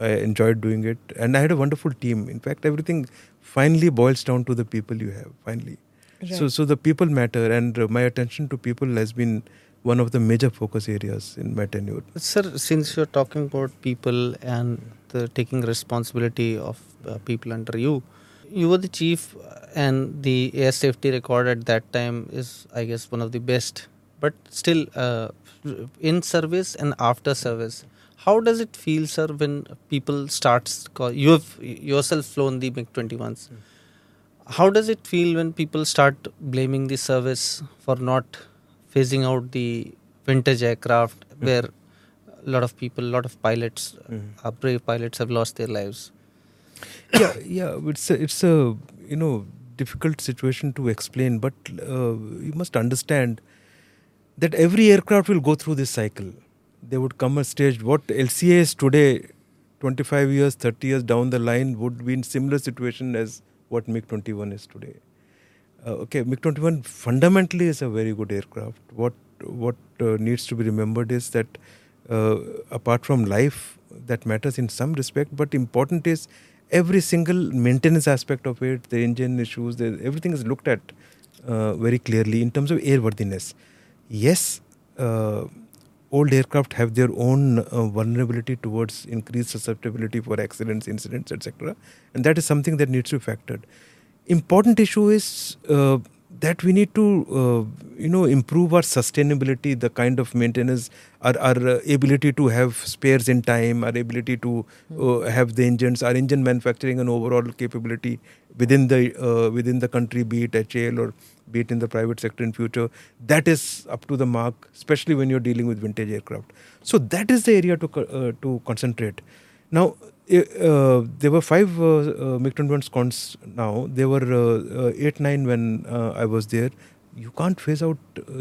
I enjoyed doing it. And I had a wonderful team. In fact, everything finally boils down to the people you have. Finally, right. so so the people matter, and my attention to people has been one of the major focus areas in my tenure. Sir, since you're talking about people and the taking responsibility of uh, people under you, you were the chief, and the air safety record at that time is, I guess, one of the best. But still, uh, in service and after service, how does it feel, sir, when people starts? You have yourself flown the MiG 21s. Mm. How does it feel when people start blaming the service for not phasing out the vintage aircraft mm. where a lot of people, a lot of pilots, mm. uh, brave pilots have lost their lives. Yeah, yeah, it's a, it's a you know difficult situation to explain, but uh, you must understand that every aircraft will go through this cycle. There would come a stage what LCA is today, 25 years, 30 years down the line, would be in similar situation as what MiG 21 is today. Uh, okay, MiG-21 fundamentally is a very good aircraft. What what uh, needs to be remembered is that uh, apart from life, that matters in some respect, but important is every single maintenance aspect of it, the engine issues, the, everything is looked at uh, very clearly in terms of airworthiness. Yes, uh, old aircraft have their own uh, vulnerability towards increased susceptibility for accidents, incidents, etc., and that is something that needs to be factored important issue is uh, that we need to uh, you know improve our sustainability the kind of maintenance our, our uh, ability to have spares in time our ability to uh, have the engines our engine manufacturing and overall capability within the within the country be it HAL or be it in the private sector in future. That is up to the mark especially when you're dealing with vintage aircraft. So that is the area to uh, to concentrate. Now uh, there were five uh, uh, MiG-21 squadrons now. There were uh, uh, eight, nine when I was there. You can't phase out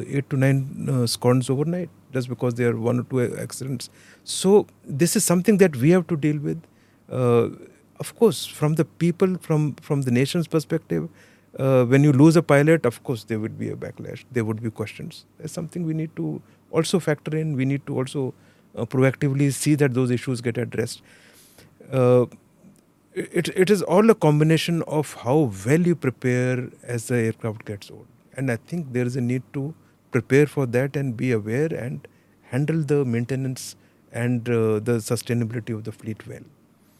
eight to nine uh, overnight just because there are one or two accidents. So this is something that we have to deal with. of course, from the people, from from the nation's perspective, when you lose a pilot, of course there would be a backlash. There would be questions. It's something we need to also factor in. We need to also proactively see that those issues get addressed uh, it, it is all a combination of how well you prepare as the aircraft gets old. And I think there is a need to prepare for that and be aware and handle the maintenance and uh, the sustainability of the fleet well.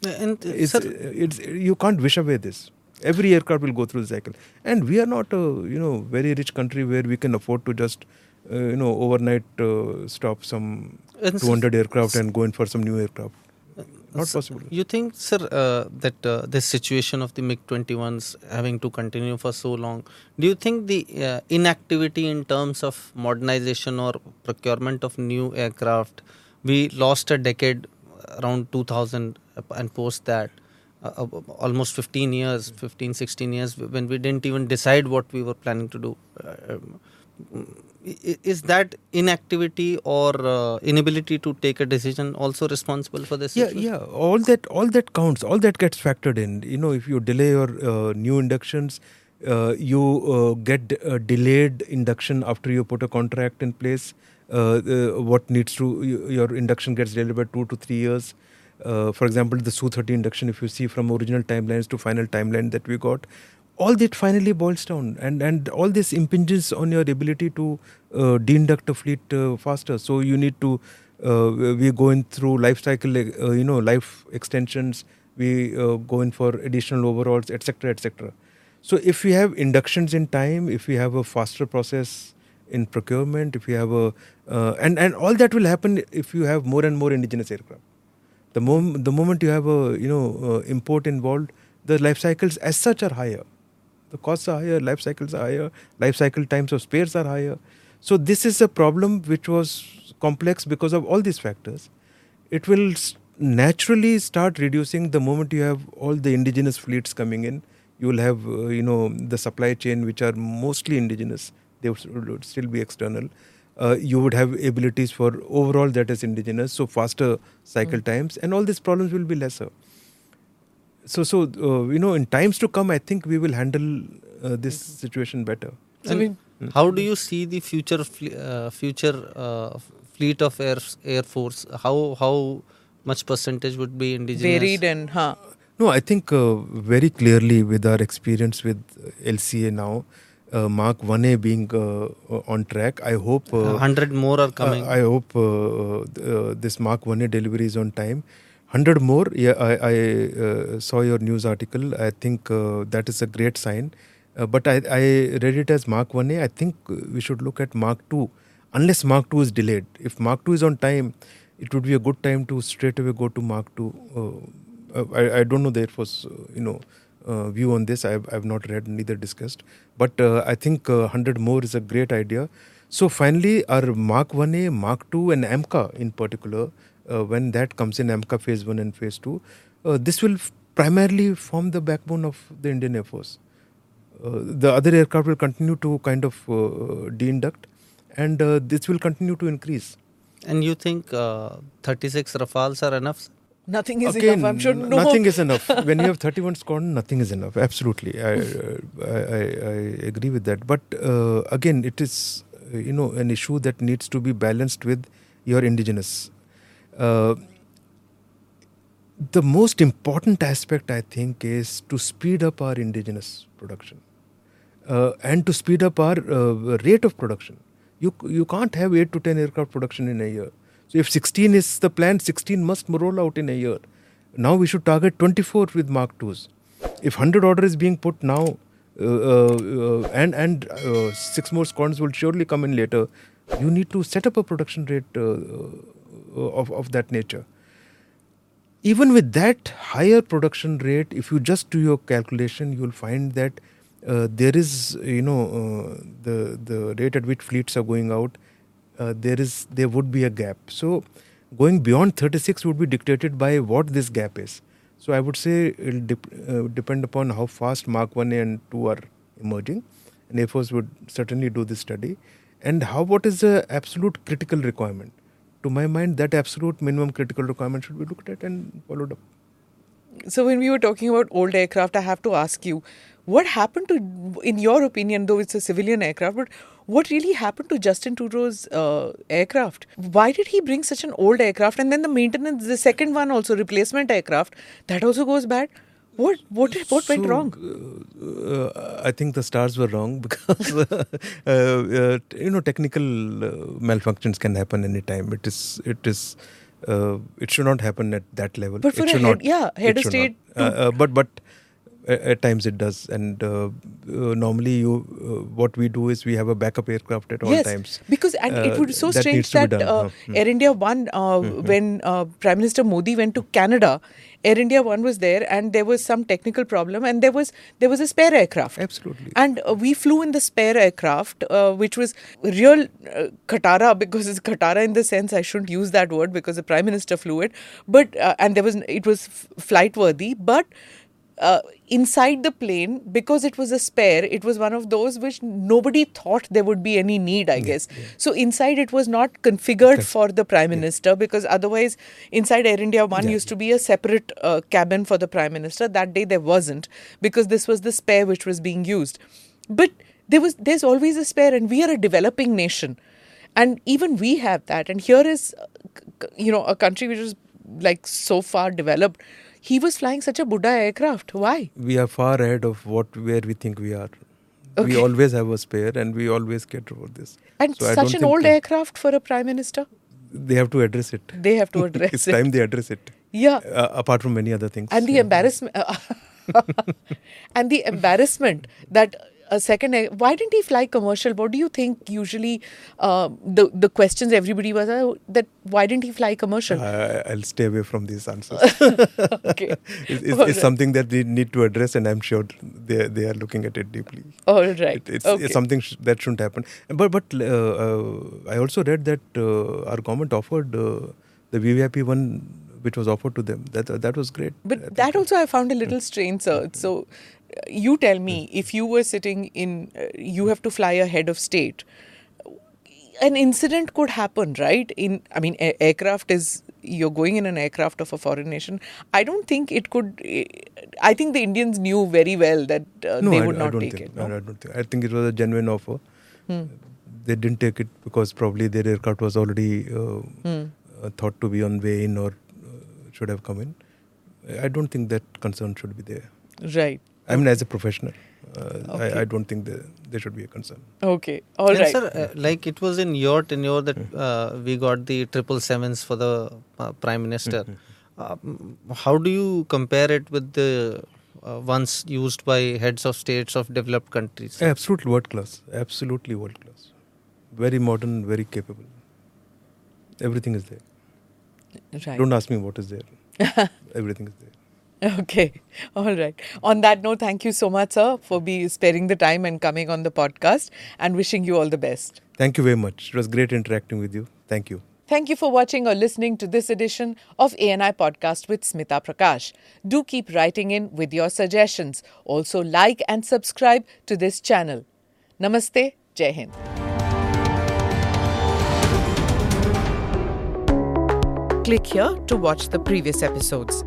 And uh, it's, sir, it's, you can't wish away this. Every aircraft will go through the cycle, and we are not a you know very rich country where we can afford to just uh, you know overnight uh, stop some 200 aircraft and go in for some new aircraft not possible. You think, sir, uh, that uh, this situation of the MiG 21s having to continue for so long, do you think the uh, inactivity in terms of modernization or procurement of new aircraft, we lost a decade around 2000 and post that? Uh, uh, almost 15 years 15 16 years when we didn't even decide what we were planning to do uh, um, is that inactivity or uh, inability to take a decision also responsible for this yeah situation? yeah all that all that counts all that gets factored in you know if you delay your uh, new inductions uh, you uh, get a delayed induction after you put a contract in place uh, what needs to your induction gets delayed by 2 to 3 years uh, for example the su-30 induction if you see from original timelines to final timeline that we got all that finally boils down and and all this impinges on your ability to uh, deinduct a fleet uh, faster. So you need to uh, we're going through life cycle uh, you know life extensions. We uh, go in for additional overhauls etc etc so if we have inductions in time if we have a faster process in procurement if we have a uh, and and all that will happen if you have more and more indigenous aircraft. The mom- the moment you have a you know import involved the life cycles as such are higher The costs are higher, life cycles are higher, life cycle times of spares are higher. So this is a problem which was complex because of all these factors. It will naturally start reducing the moment you have all the indigenous fleets coming in. You will have, uh, you know, the supply chain which are mostly indigenous. They would, still be external. Uh, you would have abilities for overall that is indigenous, so faster cycle times, and all these problems will be lesser so so uh, you know in times to come i think we will handle uh, this situation better So And we- how do you see the future fle- uh, future uh, fleet of air air force? How how much percentage would be indigenous? varied and huh. no i think uh, very clearly with our experience with lca now uh, mark 1a being on track i hope uh, hundred more are coming. Uh, I hope uh, uh, this Mark 1A delivery is on time. 100 more, yeah, I, I uh, saw your news article. I think uh, that is a great sign. Uh, but I, I read it as Mark 1A. I think we should look at Mark 2, unless Mark 2 is delayed. If Mark 2 is on time, it would be a good time to straight away go to Mark 2. Uh, uh, I, I don't know the Air uh, you know, uh, view on this. I've, I've not read, neither discussed. But I think uh, 100 more is a great idea. So finally, our Mark 1A, Mark 2, and AMCA in particular, when that comes in AMCA phase 1 and phase 2, uh, this will f- primarily form the backbone of the Indian Air Force. Uh, the other aircraft will continue to kind of uh, de-induct and uh, this will continue to increase. and you think uh, 36 Rafales are enough? Nothing is Again, enough. I'm sure no. nothing is enough. <laughs> when you have 31 squadron, nothing is enough. Absolutely, I, uh, I, I, I agree with that. But uh, again, it is uh, you know an issue that needs to be balanced with your indigenous. Uh, the most important aspect, I think, is to speed up our indigenous production uh, and to speed up our uh, rate of production. You you can't have eight to ten aircraft production in a year. So if 16 is the plan, 16 must roll out in a year. Now we should target 24 with Mark 2s. If 100 order is being put now, uh, uh, and and uh, six more squadrons will surely come in later. You need to set up a production rate uh, of of that nature. Even with that higher production rate, if you just do your calculation, you will find that uh, there is, you know, uh, the the rate at which fleets are going out, uh, there is there would be a gap. So, going beyond 36 would be dictated by what this gap is. So, I would say it will dep- uh, depend upon how fast Mark 1A and 2 are emerging, and Air Force would certainly do this study, and how what is the absolute critical requirement. To my mind, that absolute minimum critical requirement should be looked at and followed up. So when we were talking about old aircraft, I have to ask you, what happened to, in your opinion, though it's a civilian aircraft, but what really happened to Justin Trudeau's uh, aircraft? Why did he bring such an old aircraft? And then the maintenance, the second one also, replacement aircraft, that also goes bad. What what what went wrong? Uh, I think the stars were wrong <laughs> because uh, uh, you know technical uh, malfunctions can happen anytime. It is it is uh, it should not happen at that level. But for it a head- not, yeah, head of state Uh, uh, but but at times it does, and uh, uh, normally you uh, what we do is we have a backup aircraft at all yes, times. because and it would was so that strange be that done. uh, Huh. Hmm. Air India One, uh, when uh, Prime Minister Modi went to Canada, Air India One was there, and there was some technical problem, and there was there was a spare aircraft. Absolutely. And uh, we flew in the spare aircraft, uh, which was real uh, Khatara because it's Khatara in the sense I shouldn't use that word because the Prime Minister flew it, but uh, and there was it was f- flight worthy, but. Uh, inside the plane, because it was a spare, it was one of those which nobody thought there would be any need, I guess. So inside it was not configured for the Prime Minister because otherwise, inside Air India One Yeah. used to be a separate uh, cabin for the Prime Minister. That day there wasn't because this was the spare which was being used. But there was there's always a spare, and we are a developing nation, and even we have that. And here is, uh, you know, a country which is like so far developed. He was flying such a Buddha aircraft. Why? we are far ahead of what where we think we are. Okay. We always have a spare, and we always cater for this. And So such an old aircraft for a prime minister. They have to address it. They have to <laughs> address it's it. It's time they address it. Yeah. Uh, apart from many other things. and the Yeah. <laughs> embarrassment <laughs> and the embarrassment that a second. uh, Why didn't he fly commercial? What do you think? Usually, uh, the the questions everybody was uh, that why didn't he fly commercial? I, I'll stay away from these answers. <laughs> okay, <laughs> it's, it's, right. something that we need to address, and I'm sure they they are looking at it deeply. all right. It, it's, okay. it's something sh- that shouldn't happen. But but uh, uh, I also read that uh, our government offered uh, the VVIP one, which was offered to them. That that was great. But that also I found a little strange, sir. So, uh, you tell me, if you were sitting in, uh, you have to fly a head of state. An incident could happen, right? In, I mean, a- aircraft is you're going in an aircraft of a foreign nation. I don't think it could. I think the Indians knew very well that uh, no, they would I not don't take think. it. no, No? I don't think. I think it was a genuine offer. Hmm. They didn't take it because probably their aircraft was already uh, Hmm. uh, thought to be on way in or uh, should have come in. I don't think that concern should be there. Right. I mean, as a professional, uh, Okay. I, I don't think there, there should be a concern. Okay. All and right. sir, uh, like it was in your tenure that uh, we got the triple sevens for the uh, prime minister. Um, how do you compare it with the uh, ones used by heads of states of developed countries? Absolutely world class. Absolutely world class. Very modern, very capable. Everything is there. right. Don't ask me what is there. <laughs> Everything is there. <laughs> Okay. All right. On that note, thank you so much, sir, for be sparing the time and coming on the podcast and wishing you all the best. Thank you very much. It was great interacting with you. Thank you. Thank you for watching or listening to this edition of ANI Podcast with Smita Prakash. Do keep writing in with your suggestions. Also, like and subscribe to this channel. Namaste. Jai Hind. Click here to watch the previous episodes.